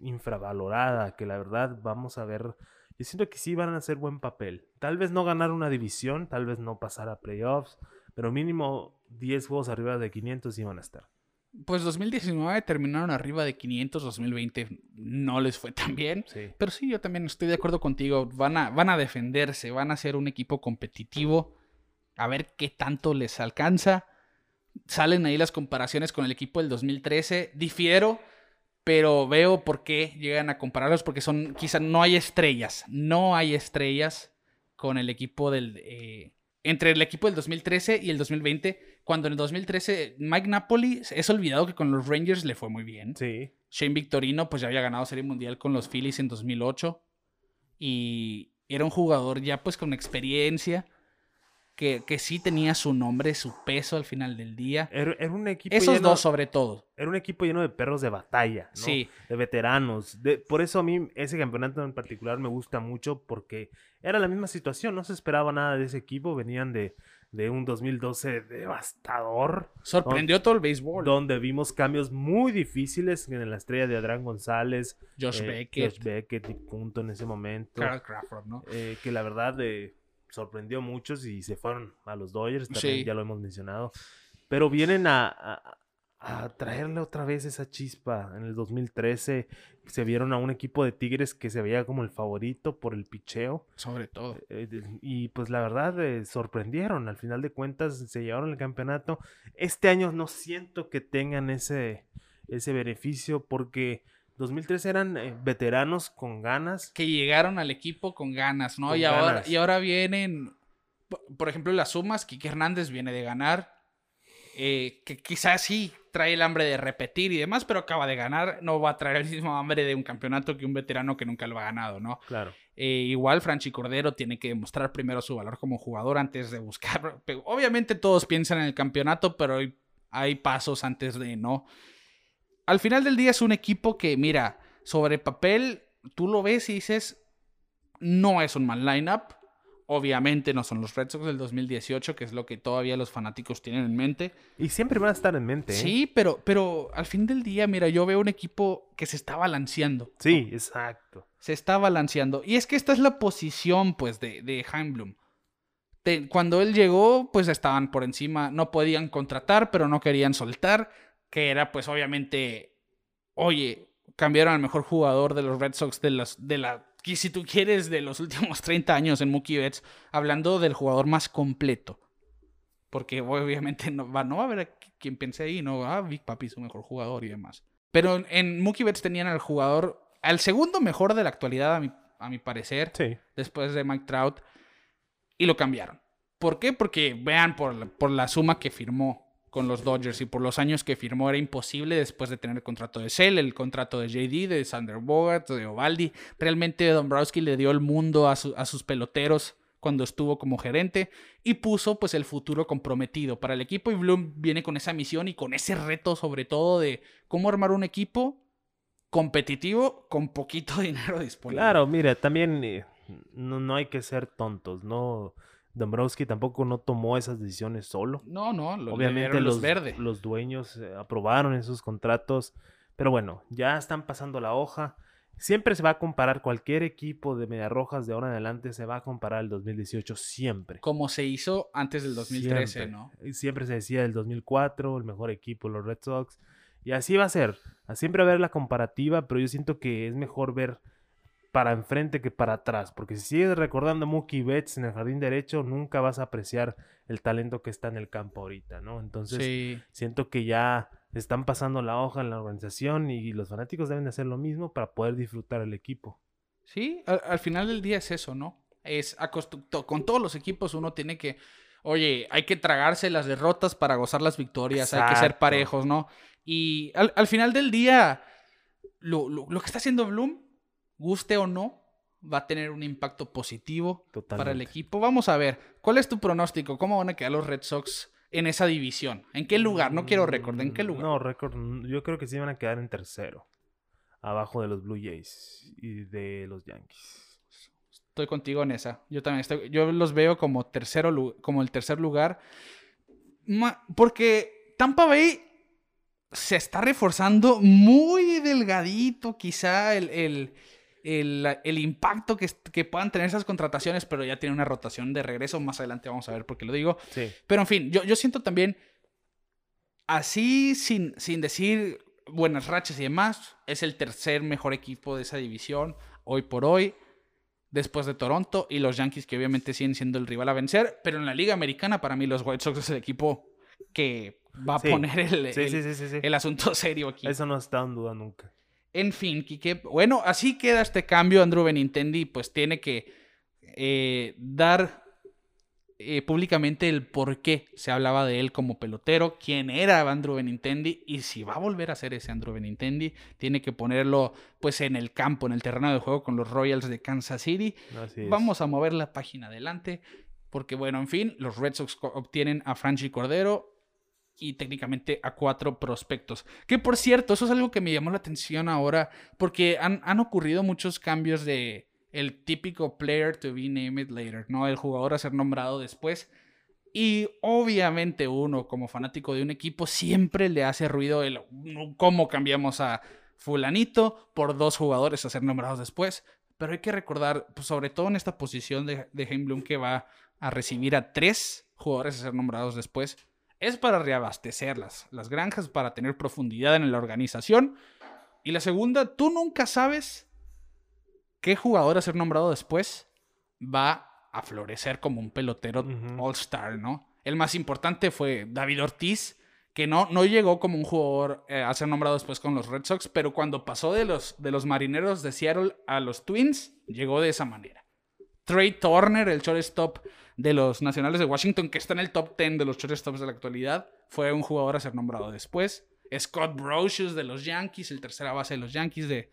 infravalorada que la verdad vamos a ver. Yo siento que sí van a hacer buen papel. Tal vez no ganar una división, tal vez no pasar a playoffs, pero mínimo 10 juegos arriba de 500 iban a estar. Pues 2019 terminaron arriba de 500, 2020 no les fue tan bien. Pero sí, yo también estoy de acuerdo contigo. Van a, van a defenderse, van a ser un equipo competitivo a ver qué tanto les alcanza. Salen ahí las comparaciones con el equipo del 2013. Difiero, pero veo por qué llegan a compararlos, porque son, quizá no hay estrellas, no hay estrellas con el equipo del... Eh, entre el equipo del 2013 y el 2020, cuando en el 2013 Mike Napoli es olvidado que con los Rangers le fue muy bien. Sí. Shane Victorino pues ya había ganado Serie Mundial con los Phillies en 2008 y era un jugador ya pues con experiencia que, que, sí tenía su nombre, su peso al final del día. Era, un equipo Esos dos sobre todo. Era un equipo lleno de perros de batalla, ¿no? Sí. De veteranos. De, por eso a mí ese campeonato en particular me gusta mucho porque era la misma situación. No se esperaba nada de ese equipo. Venían de, de un 2012 devastador. Sorprendió todo el béisbol. Donde vimos cambios muy difíciles en la estrella de Adrián González. Josh eh, Beckett. Josh Beckett y punto en ese momento. Carl Crawford, ¿no? Eh, que la verdad... de sorprendió a muchos y se fueron a los Dodgers, también ya lo hemos mencionado. Pero vienen a, a, traerle otra vez esa chispa. En el 2013 se vieron a un equipo de Tigres que se veía como el favorito por el picheo. Sobre todo. Eh, y pues la verdad eh, sorprendieron. Al final de cuentas se llevaron el campeonato. Este año no siento que tengan ese, ese beneficio porque 2003 eran eh, veteranos con ganas. Que llegaron al equipo con ganas, ¿no? y, Ahora, y ahora vienen, por ejemplo, las sumas. Kike Hernández viene de ganar. Eh, que quizás sí trae el hambre de repetir y demás, pero acaba de ganar. No va a traer el mismo hambre de un campeonato que un veterano que nunca lo ha ganado, ¿no? Claro. Eh, igual Franchi Cordero tiene que demostrar primero su valor como jugador antes de buscar. [laughs] Obviamente todos piensan en el campeonato, pero hay, hay pasos antes de, ¿no? Al final del día es un equipo que, mira, sobre papel, tú lo ves y dices, no es un mal lineup. Obviamente no son los Red Sox del 2018, que es lo que todavía los fanáticos tienen en mente. Y siempre van a estar en mente. ¿eh? Sí, pero, pero al fin del día, mira, yo veo un equipo que se está balanceando. Sí, exacto. Se está balanceando. Y es que esta es la posición, pues, de, de Heimblum. cuando él llegó, pues estaban por encima, no podían contratar, pero no querían soltar que era pues obviamente, oye, cambiaron al mejor jugador de los Red Sox de, las, de la, si tú quieres, de los [laughs] últimos 30 años en Mookie Betts, hablando del jugador más completo. Porque obviamente no va, no va a haber quien piense ahí, no, ah, Big Papi es su mejor jugador y demás. Pero en, Mookie Betts tenían al jugador, al segundo mejor de la actualidad, a mi, a mi parecer, después de Mike Trout, y lo cambiaron. ¿Por qué? Porque vean por, por la suma que firmó con los Dodgers y por los años que firmó era imposible después de tener el contrato de Sell, el contrato de JD, de Sander Bogart, de Ovaldi. Realmente Dombrowski le dio el mundo a, sus peloteros cuando estuvo como gerente y puso pues el futuro comprometido para el equipo y Bloom viene con esa misión y con ese reto sobre todo de cómo armar un equipo competitivo con poquito [laughs] dinero disponible. Claro, mira, también eh, no, no hay que ser tontos, no Dombrowski tampoco no tomó esas decisiones solo. No, no, obviamente los, dueños eh, aprobaron esos contratos, pero bueno, ya están pasando la hoja. Siempre se va a comparar cualquier equipo de Media Rojas de ahora en adelante, se va a comparar el 2018 siempre. Como se hizo antes del 2013, siempre. ¿no? Siempre se decía el 2004, el mejor equipo, los Red Sox. Y así va a ser. Siempre va a haber la comparativa, pero yo siento que es mejor ver para enfrente que para atrás. Porque si sigues recordando Mookie Betts en el jardín derecho, nunca vas a apreciar el talento que está en el campo ahorita, ¿no? Entonces, siento que ya están pasando la hoja en la organización y los fanáticos deben de hacer lo mismo para poder disfrutar el equipo. Sí, al, final del día es eso, ¿no? Es con todos los equipos uno tiene que oye, hay que tragarse las derrotas para gozar las victorias, hay que ser parejos, ¿no? Y al, final del día, lo, que está haciendo Bloom, guste o no, va a tener un impacto positivo para el equipo. Vamos a ver, ¿cuál es tu pronóstico? ¿Cómo van a quedar los Red Sox en esa división? ¿En qué lugar? No quiero récord, ¿en qué lugar? No, récord, yo creo que sí van a quedar en tercero, abajo de los Blue Jays y de los Yankees. Estoy contigo en esa. Yo también estoy, yo los veo como tercero como el tercer lugar. Porque Tampa Bay se está reforzando muy delgadito, quizá el, impacto que, que, puedan tener esas contrataciones, pero ya tiene una rotación de regreso. Más adelante vamos a ver por qué lo digo. Pero en fin, yo, yo siento también, así sin, sin decir buenas rachas y demás, es el tercer mejor equipo de esa división hoy por hoy después de Toronto y los Yankees que obviamente siguen siendo el rival a vencer, pero en la Liga Americana para mí los White Sox es el equipo que va a poner el, el, asunto [laughs] serio aquí. Eso no está en duda nunca. En fin, bueno, así queda este cambio. Andrew Benintendi pues tiene que eh, dar eh, públicamente el por qué se hablaba de él como pelotero, quién era Andrew Benintendi y si va a volver a ser ese Andrew Benintendi, tiene que ponerlo pues en el campo, en el terreno de juego con los Royals de Kansas City. Vamos a mover la página adelante porque bueno, en fin, los Red Sox obtienen a Franchi Cordero y técnicamente a cuatro prospectos. Que por cierto, eso es algo que me llamó la atención ahora porque han ocurrido muchos cambios de el típico player to be named later, ¿no? El jugador a ser nombrado después. Y obviamente uno como fanático de un equipo siempre le hace ruido el cómo cambiamos a fulanito por dos jugadores a ser nombrados después. Pero hay que recordar, pues, sobre todo en esta posición de, de Bloom que va a recibir a tres jugadores a ser nombrados después, es para reabastecer las, las granjas, para tener profundidad en la organización. Y la segunda, tú nunca sabes qué jugador a ser nombrado después va a florecer como un pelotero all-star, ¿no? El más importante fue David Ortiz, que no, no llegó como un jugador eh, a ser nombrado después con los Red Sox, pero cuando pasó de los, de los marineros de Seattle a los Twins, llegó de esa manera. Trey Turner, el shortstop de los Nacionales de Washington, que está en el top 10 de los shortstops de la actualidad, fue un jugador a ser nombrado después. Scott Brocious de los Yankees, el tercera base de los Yankees de,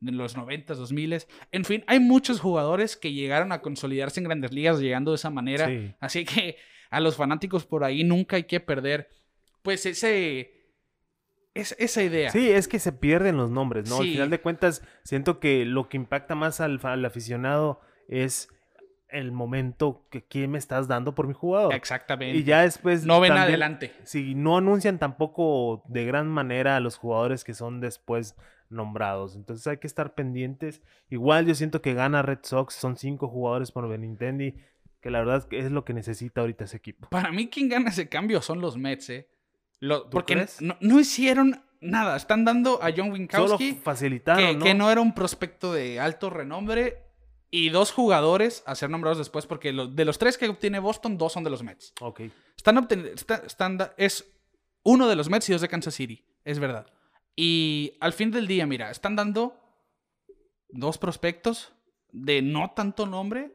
los 90, 2000. En fin, hay muchos jugadores que llegaron a consolidarse en grandes ligas llegando de esa manera. Así que a los fanáticos por ahí nunca hay que perder, pues ese... Es, esa idea. Sí, es que se pierden los nombres, ¿no? Al final de cuentas, siento que lo que impacta más al, aficionado es el momento que quién me estás dando por mi jugador. Exactamente. Y ya después. No ven adelante. Si no anuncian tampoco de gran manera a los jugadores que son después nombrados. Entonces hay que estar pendientes. Igual yo siento que gana Red Sox, son cinco jugadores por Benintendi, que la verdad es lo que necesita ahorita ese equipo. Para mí quien gana ese cambio son los Mets, ¿eh? porque no, hicieron nada, están dando a John Winkowski Solo facilitaron, que, ¿no? que no era un prospecto de alto renombre y dos jugadores a ser nombrados después porque de los tres que obtiene Boston, dos son de los Mets. Ok. Están obteniendo, es uno de los Mets y dos de Kansas City, es verdad. Y al fin del día, mira, están dando dos prospectos de no tanto nombre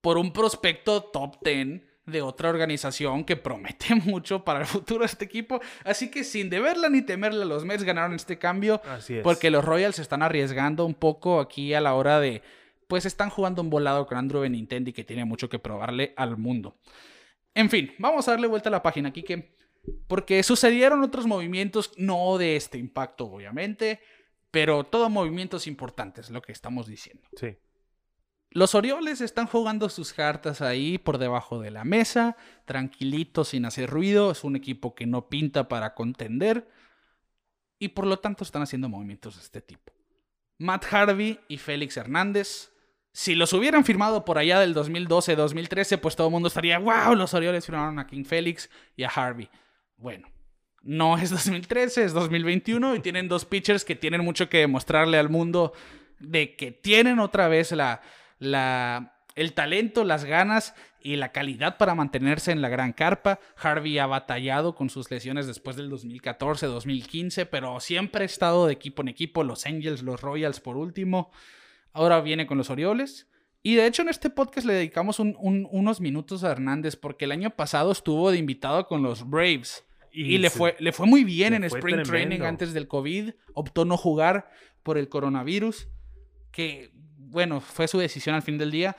por un prospecto top 10 de otra organización que promete [laughs] mucho para el futuro de este equipo. Así que sin deberla ni temerla, los Mets ganaron este cambio. Así es. Porque los Royals están arriesgando un poco aquí a la hora de. Pues están jugando un volado con Andrew Benintendi que tiene mucho que probarle al mundo. En fin, vamos a darle vuelta a la página aquí que porque sucedieron otros movimientos, no de este impacto, obviamente, pero todos movimientos importantes, lo que estamos diciendo. Sí. Los Orioles están jugando sus cartas ahí por debajo de la mesa, tranquilitos, sin hacer ruido. Es un equipo que no pinta para contender. Y por lo tanto están haciendo movimientos de este tipo. Matt Harvey y Félix Hernández. Si los hubieran firmado por allá del 2012-2013, pues todo el mundo estaría, wow, los Orioles firmaron a King Félix y a Harvey. Bueno, no es 2013, es 2021 y tienen dos pitchers que tienen mucho que demostrarle al mundo de que tienen otra vez la, la, el talento, las ganas y la calidad para mantenerse en la gran carpa. Harvey ha batallado con sus lesiones después del 2014, 2015, pero siempre ha estado de equipo en equipo, los Angels, los Royals por último. Ahora viene con los Orioles Y de hecho en este podcast le dedicamos unos minutos a Hernández porque el año pasado estuvo de invitado con los Braves. Y, le, fue, le fue muy bien en Spring Training antes del COVID. Optó no jugar por el coronavirus. Que, bueno, fue su decisión al fin del día.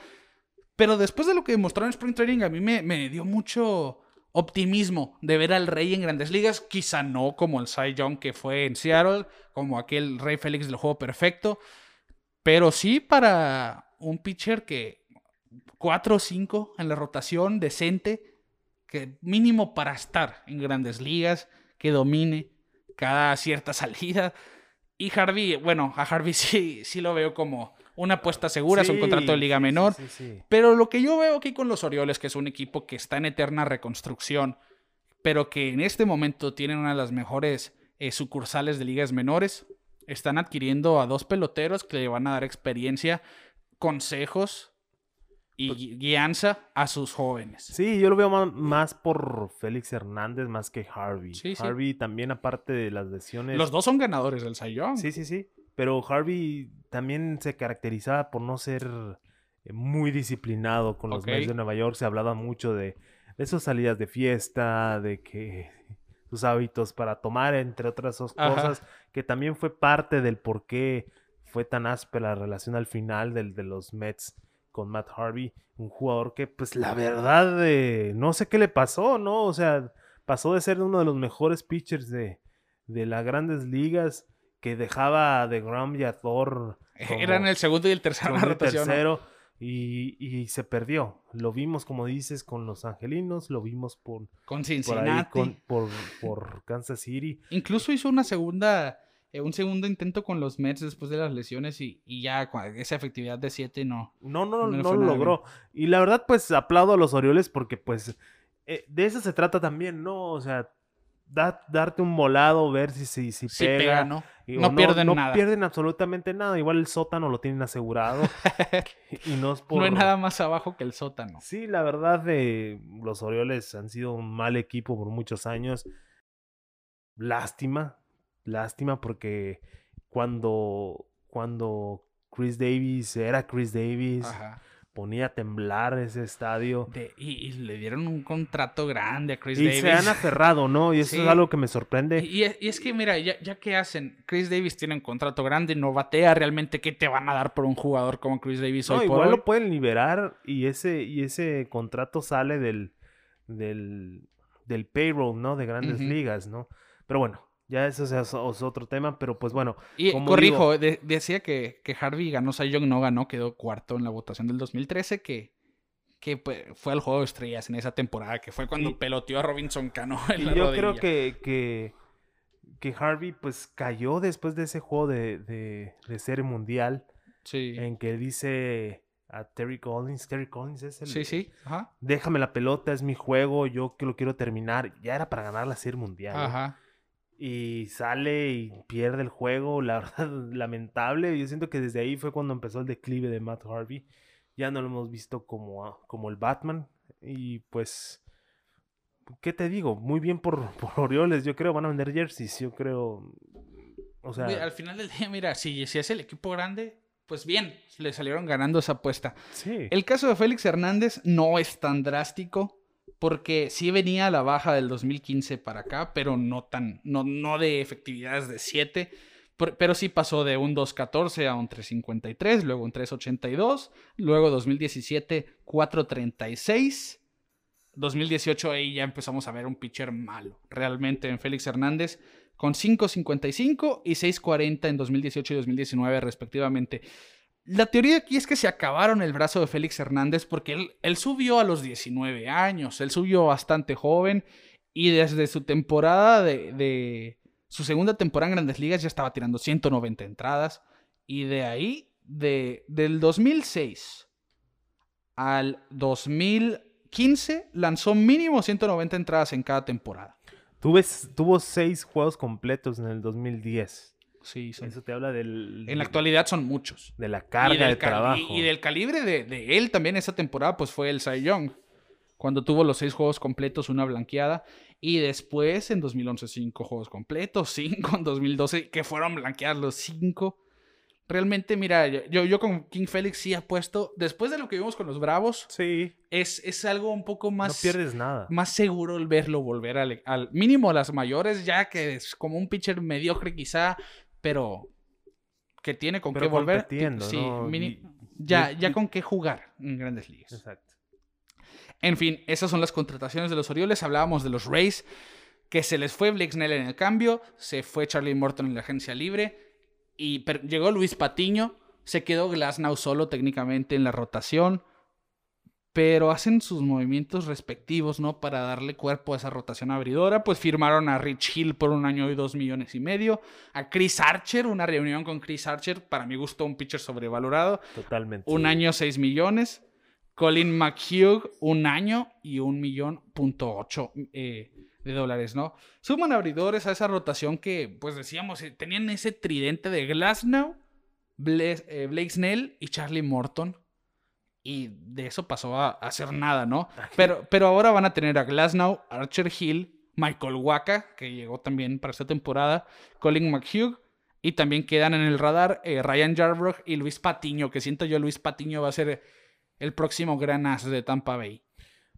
Pero después de lo que demostró en Spring Training, a mí me, me dio mucho optimismo de ver al Rey en grandes ligas. Quizá no como el Cy Young que fue en Seattle, como aquel Rey Félix del juego perfecto. Pero sí para un pitcher que 4 o 5 en la rotación decente que mínimo para estar en grandes ligas, que domine cada cierta [laughs] salida. Y Harvey, bueno, a Harvey [laughs] sí, sí lo veo como una apuesta segura, es un contrato de liga menor. pero lo que yo veo aquí con los Orioles, que es un equipo que está en eterna reconstrucción, pero que en este momento tienen una de las mejores eh, sucursales de ligas menores, están adquiriendo a dos peloteros que le van a dar experiencia, consejos y pues guianza a sus jóvenes. Sí, yo lo veo más, por Félix Hernández más que Harvey. Harvey también, aparte de las lesiones. Los dos son ganadores del Cy Sí, sí, sí. Pero Harvey también se caracterizaba por no ser eh, muy disciplinado con los Mets de Nueva York. Se hablaba mucho de, de sus salidas de fiesta, de que sus hábitos para tomar, entre otras cosas, que también fue parte del por qué fue tan áspera la relación al final del, de los Mets con Matt Harvey, un jugador que pues la verdad eh, no sé qué le pasó, ¿no? O sea, pasó de ser uno de los mejores pitchers de, de las grandes ligas que dejaba de Grom y a Thor. Eran el segundo y el tercero el tercero y, y, se perdió. Lo vimos, como dices, con los angelinos, lo vimos por... Con Cincinnati. por, por Kansas City. Incluso hizo una segunda eh, un segundo intento con los Mets después de las lesiones y, ya esa efectividad de 7 no. No, no, no, lo logró. Y la verdad, pues aplaudo a los Orioles porque pues eh, de eso se trata también, ¿no? O sea, darte un volado, ver si, si, si pega. ¿no? no, pierden no nada. No pierden absolutamente nada. Igual el sótano lo tienen asegurado. [laughs] y no es por... No hay nada más abajo que el sótano. Sí, la verdad, de los Orioles han sido un mal equipo por muchos años. Lástima, lástima porque cuando, cuando Chris Davis era Chris Davis, ponía a temblar ese estadio. y, le dieron un contrato grande a Chris Davis. Y se han aferrado, ¿no? Y eso es algo que me sorprende. Y, es que, mira, ya, ya, que hacen, Chris Davis tiene un contrato grande, no batea realmente, ¿qué te van a dar por un jugador como Chris Davis no, igual lo pueden liberar y ese, y ese contrato sale del, del, del payroll, ¿no? De grandes ligas, ¿no? Pero bueno, ya eso es, otro tema, pero pues bueno. Y corrijo, decía que, que, Harvey ganó, Cy Young no ganó, quedó cuarto en la votación del 2013, que, que pues, fue al juego de estrellas en esa temporada, que fue cuando peloteó a Robinson Cano [laughs] en la Yo creo que, que, que, Harvey pues cayó después de ese juego de, de, de ser mundial. Sí. En que dice a Terry Collins. Terry Collins es el. Sí, sí. Ajá. Déjame la pelota, es mi juego, yo que lo quiero terminar. Ya era para ganar la serie mundial. ¿eh? Y sale y pierde el juego, la [laughs] verdad, lamentable. Yo siento que desde ahí fue cuando empezó el declive de Matt Harvey. Ya no lo hemos visto como, como el Batman. Y pues, ¿qué te digo? Muy bien por, [laughs] por Orioles, yo creo, van a vender jerseys, yo creo. O sea, al final del día, mira, si, si es el equipo grande, pues bien, le salieron ganando esa apuesta. Sí. El caso de Félix Hernández no es tan drástico porque sí venía la baja del 2015 para acá, pero no tan, no, no de efectividades de 7, pero sí pasó de un 2.14 a un 3.53, luego un 3.82, luego 2017 4.36, 2018 ahí ya empezamos a ver un pitcher malo, realmente en Félix Hernández, con 5.55 y 6.40 en 2018 y 2019 respectivamente. La teoría aquí es que se acabaron el brazo de Félix Hernández porque él, subió a los 19 años, él subió bastante joven y desde su temporada de, su segunda temporada en Grandes Ligas ya estaba tirando 190 entradas y de ahí, de, del 2006 al 2015, lanzó mínimo 190 entradas en cada temporada. tuvo seis juegos completos en el 2010. Sí, Eso te habla del... En la actualidad son muchos. De la carga de trabajo. Y, del calibre de, él también esa temporada, pues fue el Cy Young. Cuando tuvo los seis juegos completos, una blanqueada. Y después, en 2011, cinco juegos completos. [laughs] Cinco en 2012, que fueron blanqueados los cinco. realmente, mira, yo, yo con King Félix sí apuesto, después de lo que vimos con los Bravos, sí. es, es algo un poco más... No pierdes nada. Más seguro el verlo volver al, al mínimo a las mayores, ya que es como un pitcher mediocre quizá, pero que tiene con qué volver. Sí, ya, ya con qué jugar en grandes ligas. Exacto. En fin, esas son las contrataciones de los Orioles. Hablábamos de los Rays, que se les fue Blake Snell en el cambio, se fue Charlie Morton en la agencia libre y llegó Luis Patiño, se quedó Glasnow solo técnicamente en la rotación, pero hacen sus movimientos respectivos, ¿no? Para darle cuerpo a esa rotación abridora, pues firmaron a Rich Hill por un año y dos millones y medio, a Chris Archer, una reunión con Chris Archer, para mi gusto un pitcher sobrevalorado. Totalmente. Un año seis millones. Colin McHugh, un año y un millón punto ocho. Eh, de dólares, ¿no? Suman abridores a esa rotación que, pues decíamos, eh, tenían ese tridente de Glasnow, eh, Blake Snell y Charlie Morton. Y de eso pasó a, hacer nada, ¿no? [laughs] Pero, pero ahora van a tener a Glasnow, Archer Hill, Michael Waka, que llegó también para esta temporada, Colin McHugh, y también quedan en el radar eh, Ryan Yarbrough y Luis Patiño, que siento yo Luis Patiño va a ser el próximo gran as de Tampa Bay.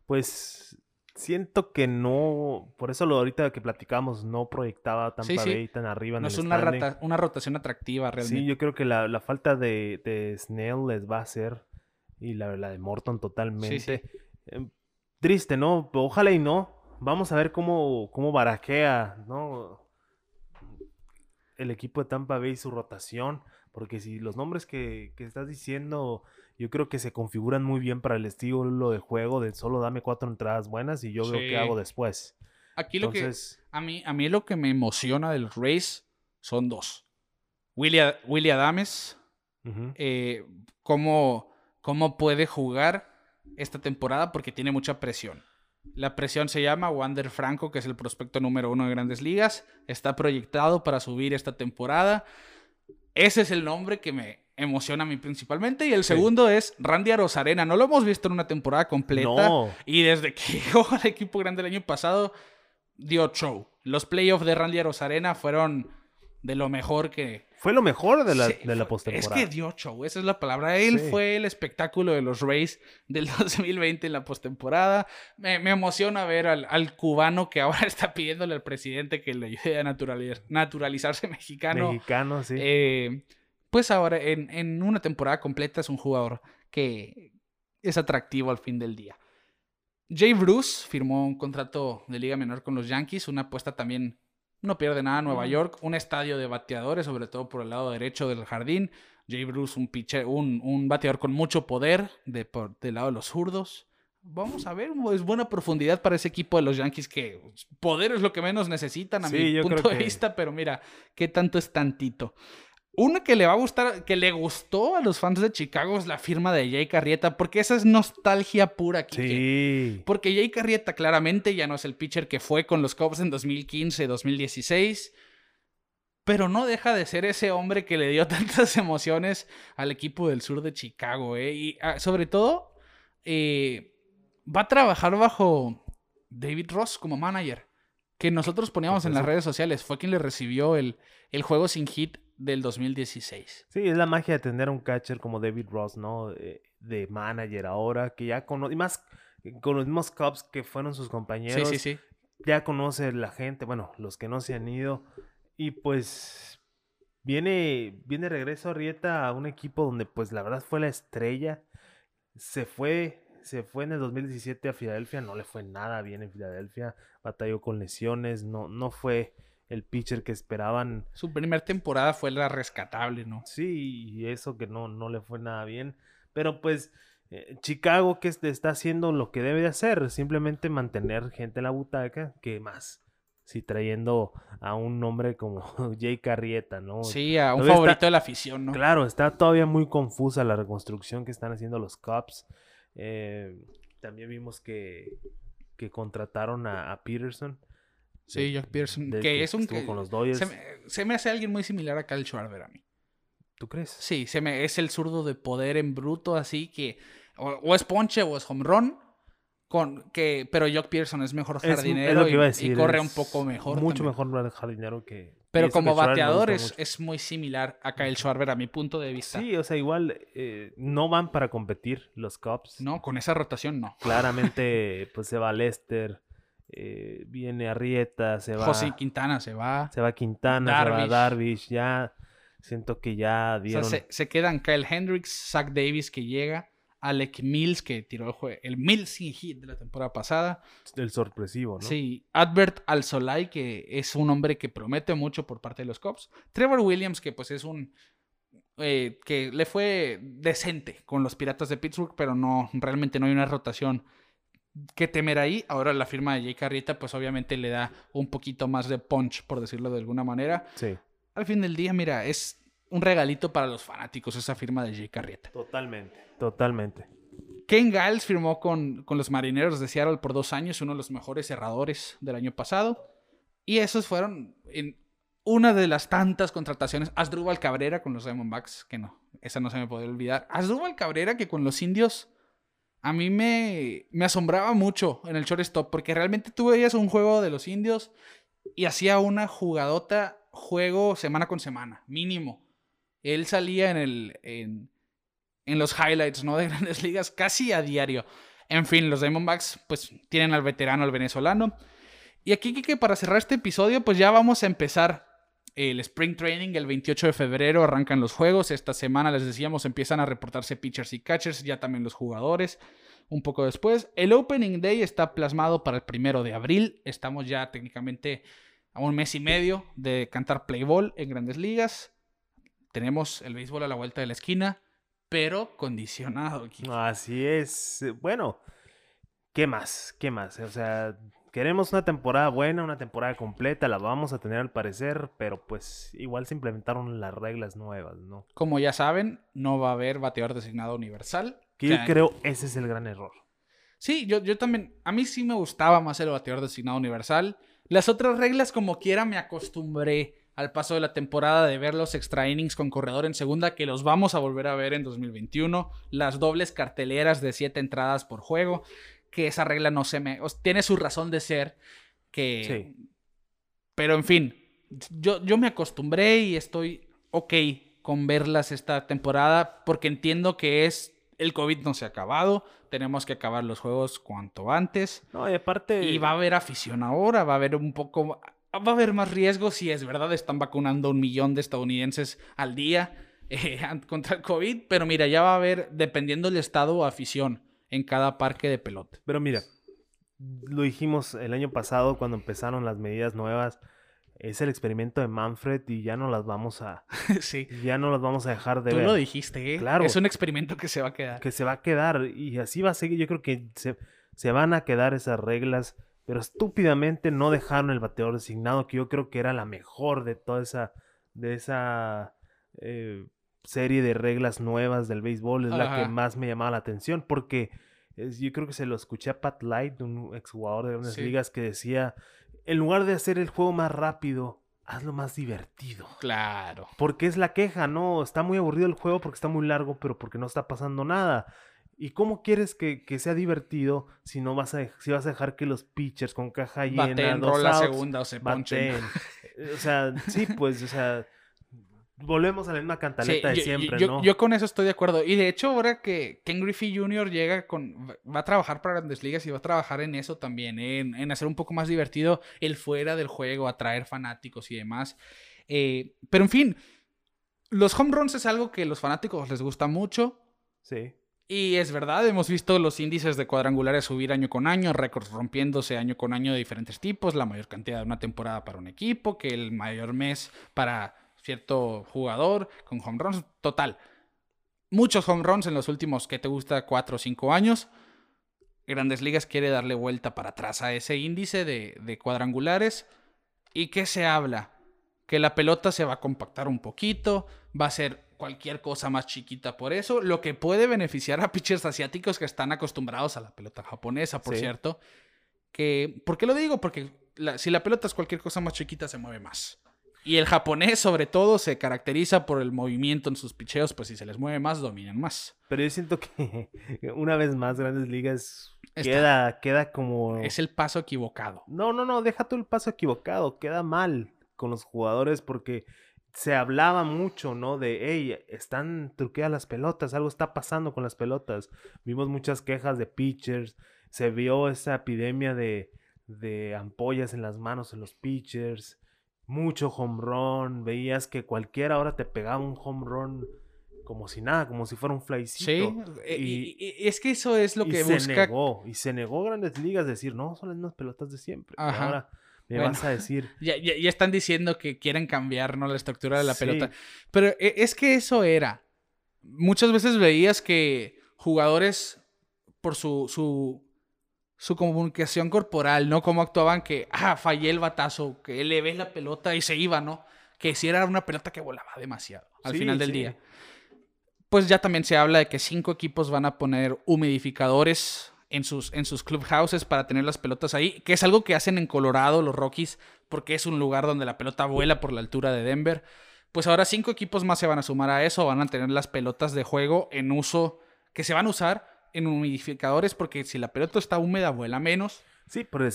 Pues siento que no, por eso lo ahorita que platicamos, no proyectaba tan tan arriba. No es una, una, rotación atractiva realmente. Sí, yo creo que la, falta de, de, Snell les va a hacer, y la, la de Morton totalmente. Em, triste, ¿no? Ojalá y no. Vamos a ver cómo, cómo baraquea, ¿no? El equipo de Tampa Bay su rotación, porque si los nombres que, que estás diciendo yo creo que se configuran muy bien para el estilo de juego de solo dame cuatro entradas buenas y yo veo qué hago después. Aquí lo que a mí, a mí lo que me emociona del race son dos. William, Willie Adames, eh, cómo, cómo puede jugar esta temporada porque tiene mucha presión. La presión se llama Wander Franco, que es el prospecto número uno de grandes ligas. Está proyectado para subir esta temporada. Ese es el nombre que me, emociona a mí principalmente. Y el segundo es Randy Arozarena. No lo hemos visto en una temporada completa. Y desde que [laughs] llegó al equipo grande el año pasado, dio show. Los playoffs de Randy Arozarena fueron de lo mejor que. Fue lo mejor de la, de la postemporada. Es que dio show, esa es la palabra. Él fue el espectáculo de los Rays del [laughs] 2020 en la postemporada. Me, me, emociona ver al, cubano que ahora [laughs] está pidiéndole al presidente que le ayude a naturalizarse mexicano. Mexicano, sí. Eh, pues ahora en, una temporada completa es un jugador que es atractivo al fin del día. Jay Bruce firmó un contrato de liga menor con los Yankees, una apuesta también no pierde nada Nueva York, un estadio de bateadores, sobre todo por el lado derecho del jardín. Jay Bruce, un, pitcher, un, bateador con mucho poder de, por, del lado de los zurdos. Vamos a ver, es buena profundidad para ese equipo de los Yankees que poder es lo que menos necesitan a mi punto de vista, pero mira, qué tanto es tantito. Una que le va a gustar, que le gustó a los fans de Chicago es la firma de Jay Carrieta, porque esa es nostalgia pura. aquí. Sí. Porque Jay Carrieta claramente ya no es el pitcher que fue con los Cubs en 2015, 2016, pero no deja de ser ese hombre que le dio [laughs] tantas emociones al equipo del sur de Chicago. ¿eh? Y ah, sobre todo, eh, va a trabajar bajo David Ross como manager, que nosotros poníamos en las redes sociales. Fue quien le recibió el, el juego sin hit del 2016. Sí, es la magia de tener un catcher como David Ross, ¿no? Eh, de manager ahora, que ya conoce, y más con los mismos Cubs que fueron sus compañeros. Sí, sí, sí. Ya conoce la gente, bueno, los que no se han ido. Y pues viene, viene regreso a Rieta a un equipo donde pues la verdad fue la estrella. Se fue, se fue en el 2017 a Filadelfia, no le fue nada bien en Filadelfia, batalló con lesiones, no, no fue el pitcher que esperaban. Su primera temporada fue la rescatable, ¿no? Sí, y eso que no, no le fue nada bien. Pero pues eh, Chicago que está haciendo lo que debe de hacer, simplemente mantener gente en la butaca, que más. Si trayendo a un nombre como [laughs] Jay Carrieta, ¿no? Sí, a un favorito de la afición, ¿no? Claro, está todavía muy confusa la reconstrucción que están haciendo los Cubs. Eh, también vimos que, que contrataron a Peterson Sí, Jack Pearson. que, es un. Que con los Dodgers. Se me, hace alguien muy similar a Kyle Schwarber a mí. ¿Tú crees? Sí, se me, es el zurdo de poder en bruto, así que. O, es ponche o es home run. Con, que, pero Jock Pearson es mejor jardinero y, corre un poco mejor. Mucho mejor jardinero que, Pero como bateador es, muy similar a Kyle Schwarber a mi punto de vista. Sí, o sea, igual eh, no van para competir los Cubs. No, con esa rotación no. Claramente, pues se va Lester, eh, viene Arrieta, se va... José Quintana se va. Se va Quintana, se va Darvish, ya siento que ya dieron... O sea, se, se quedan Kyle Hendricks, Zach Davis que llega Alec Mills, que tiró el, juego, el Mills hit de la temporada pasada. El sorpresivo, ¿no? Sí. Adbert Alzolay, que es un hombre que promete mucho por parte de los Cubs. Trevor Williams, que pues es un... Eh, que le fue decente con los Piratas de Pittsburgh, pero no, realmente no hay una rotación que temer ahí. Ahora la firma de Jake Arrieta, pues obviamente le da un poquito más de punch, por decirlo de alguna manera. Sí. Al fin del día, mira, es un regalito para los fanáticos esa firma de Jake Arrieta. Totalmente, totalmente. Ken Giles firmó con, con, los Marineros de Seattle por dos años, uno de los mejores cerradores del año pasado. Y esos fueron en una de las tantas contrataciones. Asdrúbal Cabrera con los Diamondbacks, que no, esa no se me puede olvidar. Asdrúbal Cabrera que con los indios a mí me, me asombraba mucho en el shortstop, porque realmente tú veías un juego de los indios y hacía una jugadota juego semana con semana, mínimo. Él salía en, el, en, los highlights ¿no? de grandes [laughs] ligas casi a diario. En fin, los Diamondbacks pues tienen al veterano, al venezolano. Y aquí, que para cerrar este episodio, pues ya vamos a empezar el Spring Training. El 28 de febrero arrancan los juegos. Esta semana, les decíamos, empiezan a reportarse pitchers y catchers, ya también los jugadores. Un poco después. El Opening Day está plasmado para el primero de abril. Estamos ya técnicamente a un mes y medio de cantar play ball en grandes ligas tenemos el béisbol a la vuelta de la esquina, pero condicionado. Así es. Bueno, ¿qué más? ¿Qué más? O sea, queremos una temporada buena, una temporada completa, la vamos a tener al parecer, pero pues igual se implementaron las reglas nuevas, ¿no? Como ya saben, no va a haber bateador designado universal. Que yo creo ese es el gran error. Sí, yo, yo también, a mí sí me gustaba más el bateador designado universal. Las otras reglas, como quiera, me acostumbré al paso de la temporada de ver los extra innings con corredor en segunda, que los vamos a volver a ver en 2021, las dobles carteleras de siete entradas por juego, que esa regla no se me... tiene su razón de ser, que... Pero en fin, yo, yo me acostumbré y estoy ok con verlas esta temporada, porque entiendo que es... El COVID no se ha acabado, tenemos que acabar los juegos cuanto antes. No, y aparte... Y va a haber afición ahora, va a haber un poco va a haber más riesgos si es verdad, están vacunando un millón de estadounidenses al día [laughs] eh, contra el COVID, pero mira, ya va a haber, dependiendo del estado o afición, en cada parque de pelota. Pero mira, lo dijimos el año pasado cuando empezaron las medidas nuevas. Es el experimento de Manfred y ya no las vamos a. [laughs] sí. Ya no las vamos a dejar de Tú ver. lo dijiste, ¿eh? Claro. Es un experimento que se va a quedar. Que se va a quedar. Y así va a seguir. Yo creo que se, se van a quedar esas reglas pero estúpidamente no dejaron el bateador designado, que yo creo que era la mejor de toda esa, de esa eh, serie de reglas nuevas del béisbol, es la que más me llamaba la atención, porque yo creo que se lo escuché a Pat Light, un exjugador de unas ligas, que decía, en lugar de hacer el juego más rápido, hazlo más divertido. Claro. Porque es la queja, ¿no? Está muy aburrido el juego porque está muy largo, pero porque no está pasando nada. ¿Y cómo quieres que, sea divertido si no vas a si vas a dejar que los pitchers con caja llena, baten, dos la segunda o se ponchen? [laughs] o sea, sí, pues, o sea, volvemos a la misma cantaleta de siempre, yo, ¿no? Yo con eso estoy de acuerdo. Y de hecho, ahora que Ken Griffey Jr. llega con. va a trabajar para grandes ligas y va a trabajar en eso también, en, en, hacer un poco más divertido el fuera del juego, atraer fanáticos y demás. Eh, pero en fin, los home runs es algo que los fanáticos les gusta mucho. Sí. Y es verdad, hemos visto los índices de cuadrangulares subir año con año, récords rompiéndose año con año de diferentes tipos, la mayor cantidad de una temporada para un equipo, que el mayor mes para cierto jugador con home runs. Total, muchos home runs en los últimos, que te gusta? 4 o 5 años. Grandes Ligas quiere darle vuelta para atrás a ese índice de, de cuadrangulares. ¿Y qué se habla? Que la pelota se va a compactar un poquito, va a ser cualquier cosa más chiquita por eso, lo que puede beneficiar a pitchers asiáticos que están acostumbrados a la pelota japonesa, por cierto. Que, ¿Por qué lo digo? Porque si la pelota es cualquier cosa más chiquita, se mueve más. Y el japonés, sobre todo, se caracteriza por el movimiento en sus picheos, pues si se les mueve más, dominan más. Pero yo siento que [laughs] una vez más Grandes Ligas queda, queda como... Es el paso equivocado. No, no, no, deja tú el paso equivocado, queda mal con los jugadores porque se hablaba mucho, ¿no? De, hey, están truqueadas las pelotas, algo está pasando con las pelotas. Vimos muchas quejas de pitchers, se vio esa epidemia de, de ampollas en las manos en los pitchers, mucho home run, veías que cualquiera ahora te pegaba un home run como si nada, como si fuera un flycito. Sí, e, y, es que eso es lo que se busca. Negó, y se negó Grandes Ligas decir, no, son las mismas pelotas de siempre. Ahora me vas a decir. [laughs] Ya, ya, están diciendo que quieren cambiar, ¿no? La estructura de la pelota. Pero e, es que eso era. Muchas veces veías que jugadores, por su, su, su comunicación corporal, ¿no? Cómo actuaban que, ah, fallé el batazo, que le ves la pelota y se iba, ¿no? Que si era una pelota que volaba demasiado al final del día. Pues ya también se habla de que cinco equipos van a poner humidificadores en sus, en sus clubhouses para tener las pelotas ahí, que es algo que hacen en Colorado los Rockies, porque es un lugar donde la pelota vuela por la altura de Denver. Pues ahora cinco equipos más se van a sumar a eso, van a tener las pelotas de juego en uso, que se van a usar en humidificadores, porque si la pelota está húmeda, vuela menos. Sí, pero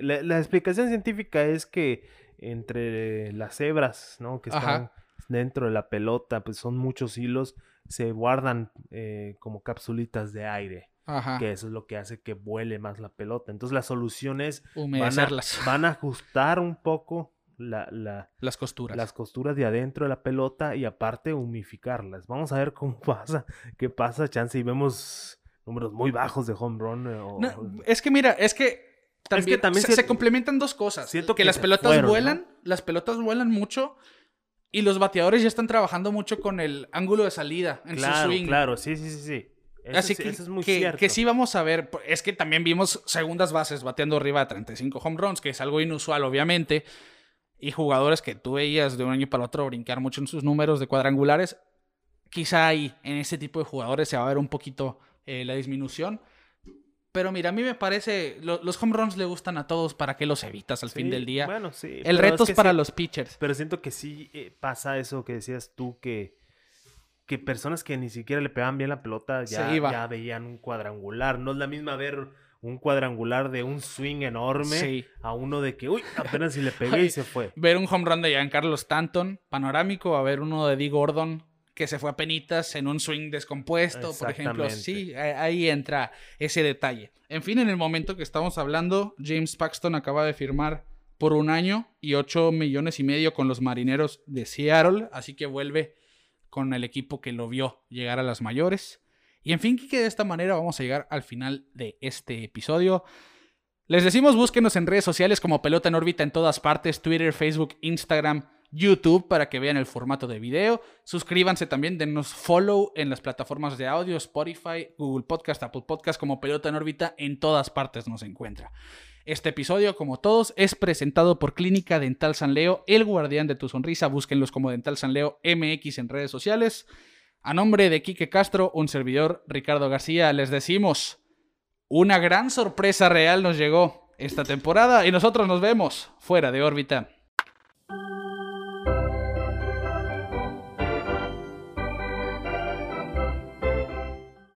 la, explicación científica es que entre las hebras, ¿no? Que están dentro de la pelota, pues son muchos hilos, se guardan eh, como capsulitas de aire. Que eso es lo que hace que vuele más la pelota. Entonces la solución es van a, van a ajustar un poco la, las costuras. Las costuras de adentro de la pelota y aparte humificarlas. Vamos a ver cómo [laughs] pasa, qué pasa, chance, y vemos números muy bajos de home run. Eh, es que mira, es que también, se, complementan dos cosas. Siento que, las pelotas vuelan, las pelotas vuelan mucho y los bateadores ya están trabajando mucho con el ángulo de salida en claro, su swing. Claro, sí, sí, sí, sí. Así que, es muy cierto. que sí vamos a ver, es que también vimos segundas bases bateando arriba de 35 home runs, que es algo inusual obviamente, y jugadores que tú veías de un año para otro brincar mucho en sus números de cuadrangulares, quizá ahí en ese tipo de jugadores se va a ver un poquito eh, la disminución. Pero mira, a mí me parece, los home runs le gustan a todos, ¿para qué los evitas al fin del día? Bueno, sí. El reto es, para los pitchers. Pero siento que sí eh, pasa eso que decías tú, que que personas que ni siquiera le pegaban bien la pelota ya, ya veían un cuadrangular. No es la misma ver un cuadrangular de un swing enorme a uno de que, uy, apenas si le [laughs] pegué y se fue. Ver un home run de Giancarlo Stanton, panorámico, a ver uno de Dee Gordon que se fue a penitas en un swing descompuesto, por ejemplo. Sí, ahí entra ese detalle. En fin, en el momento que estamos hablando, James Paxton acaba de firmar por un año y ocho millones y medio con los marineros de Seattle, así que vuelve con el equipo que lo vio llegar a las mayores. Y en fin, que de esta manera vamos a llegar al final de este episodio. Les decimos búsquenos en redes sociales como Pelota en órbita en todas partes, Twitter, Facebook, Instagram, YouTube para que vean el formato de video. Suscríbanse también, denos follow en las plataformas de audio, Spotify, Google Podcast, Apple Podcast como Pelota en órbita en todas partes nos encuentra. Este episodio, como todos, es presentado por Clínica Dental San Leo, el guardián de tu sonrisa. Búsquenlos como Dental San Leo MX en redes sociales. A nombre de Quique Castro, un servidor, Ricardo García, les decimos, una gran sorpresa real nos llegó esta temporada y nosotros nos vemos fuera de órbita.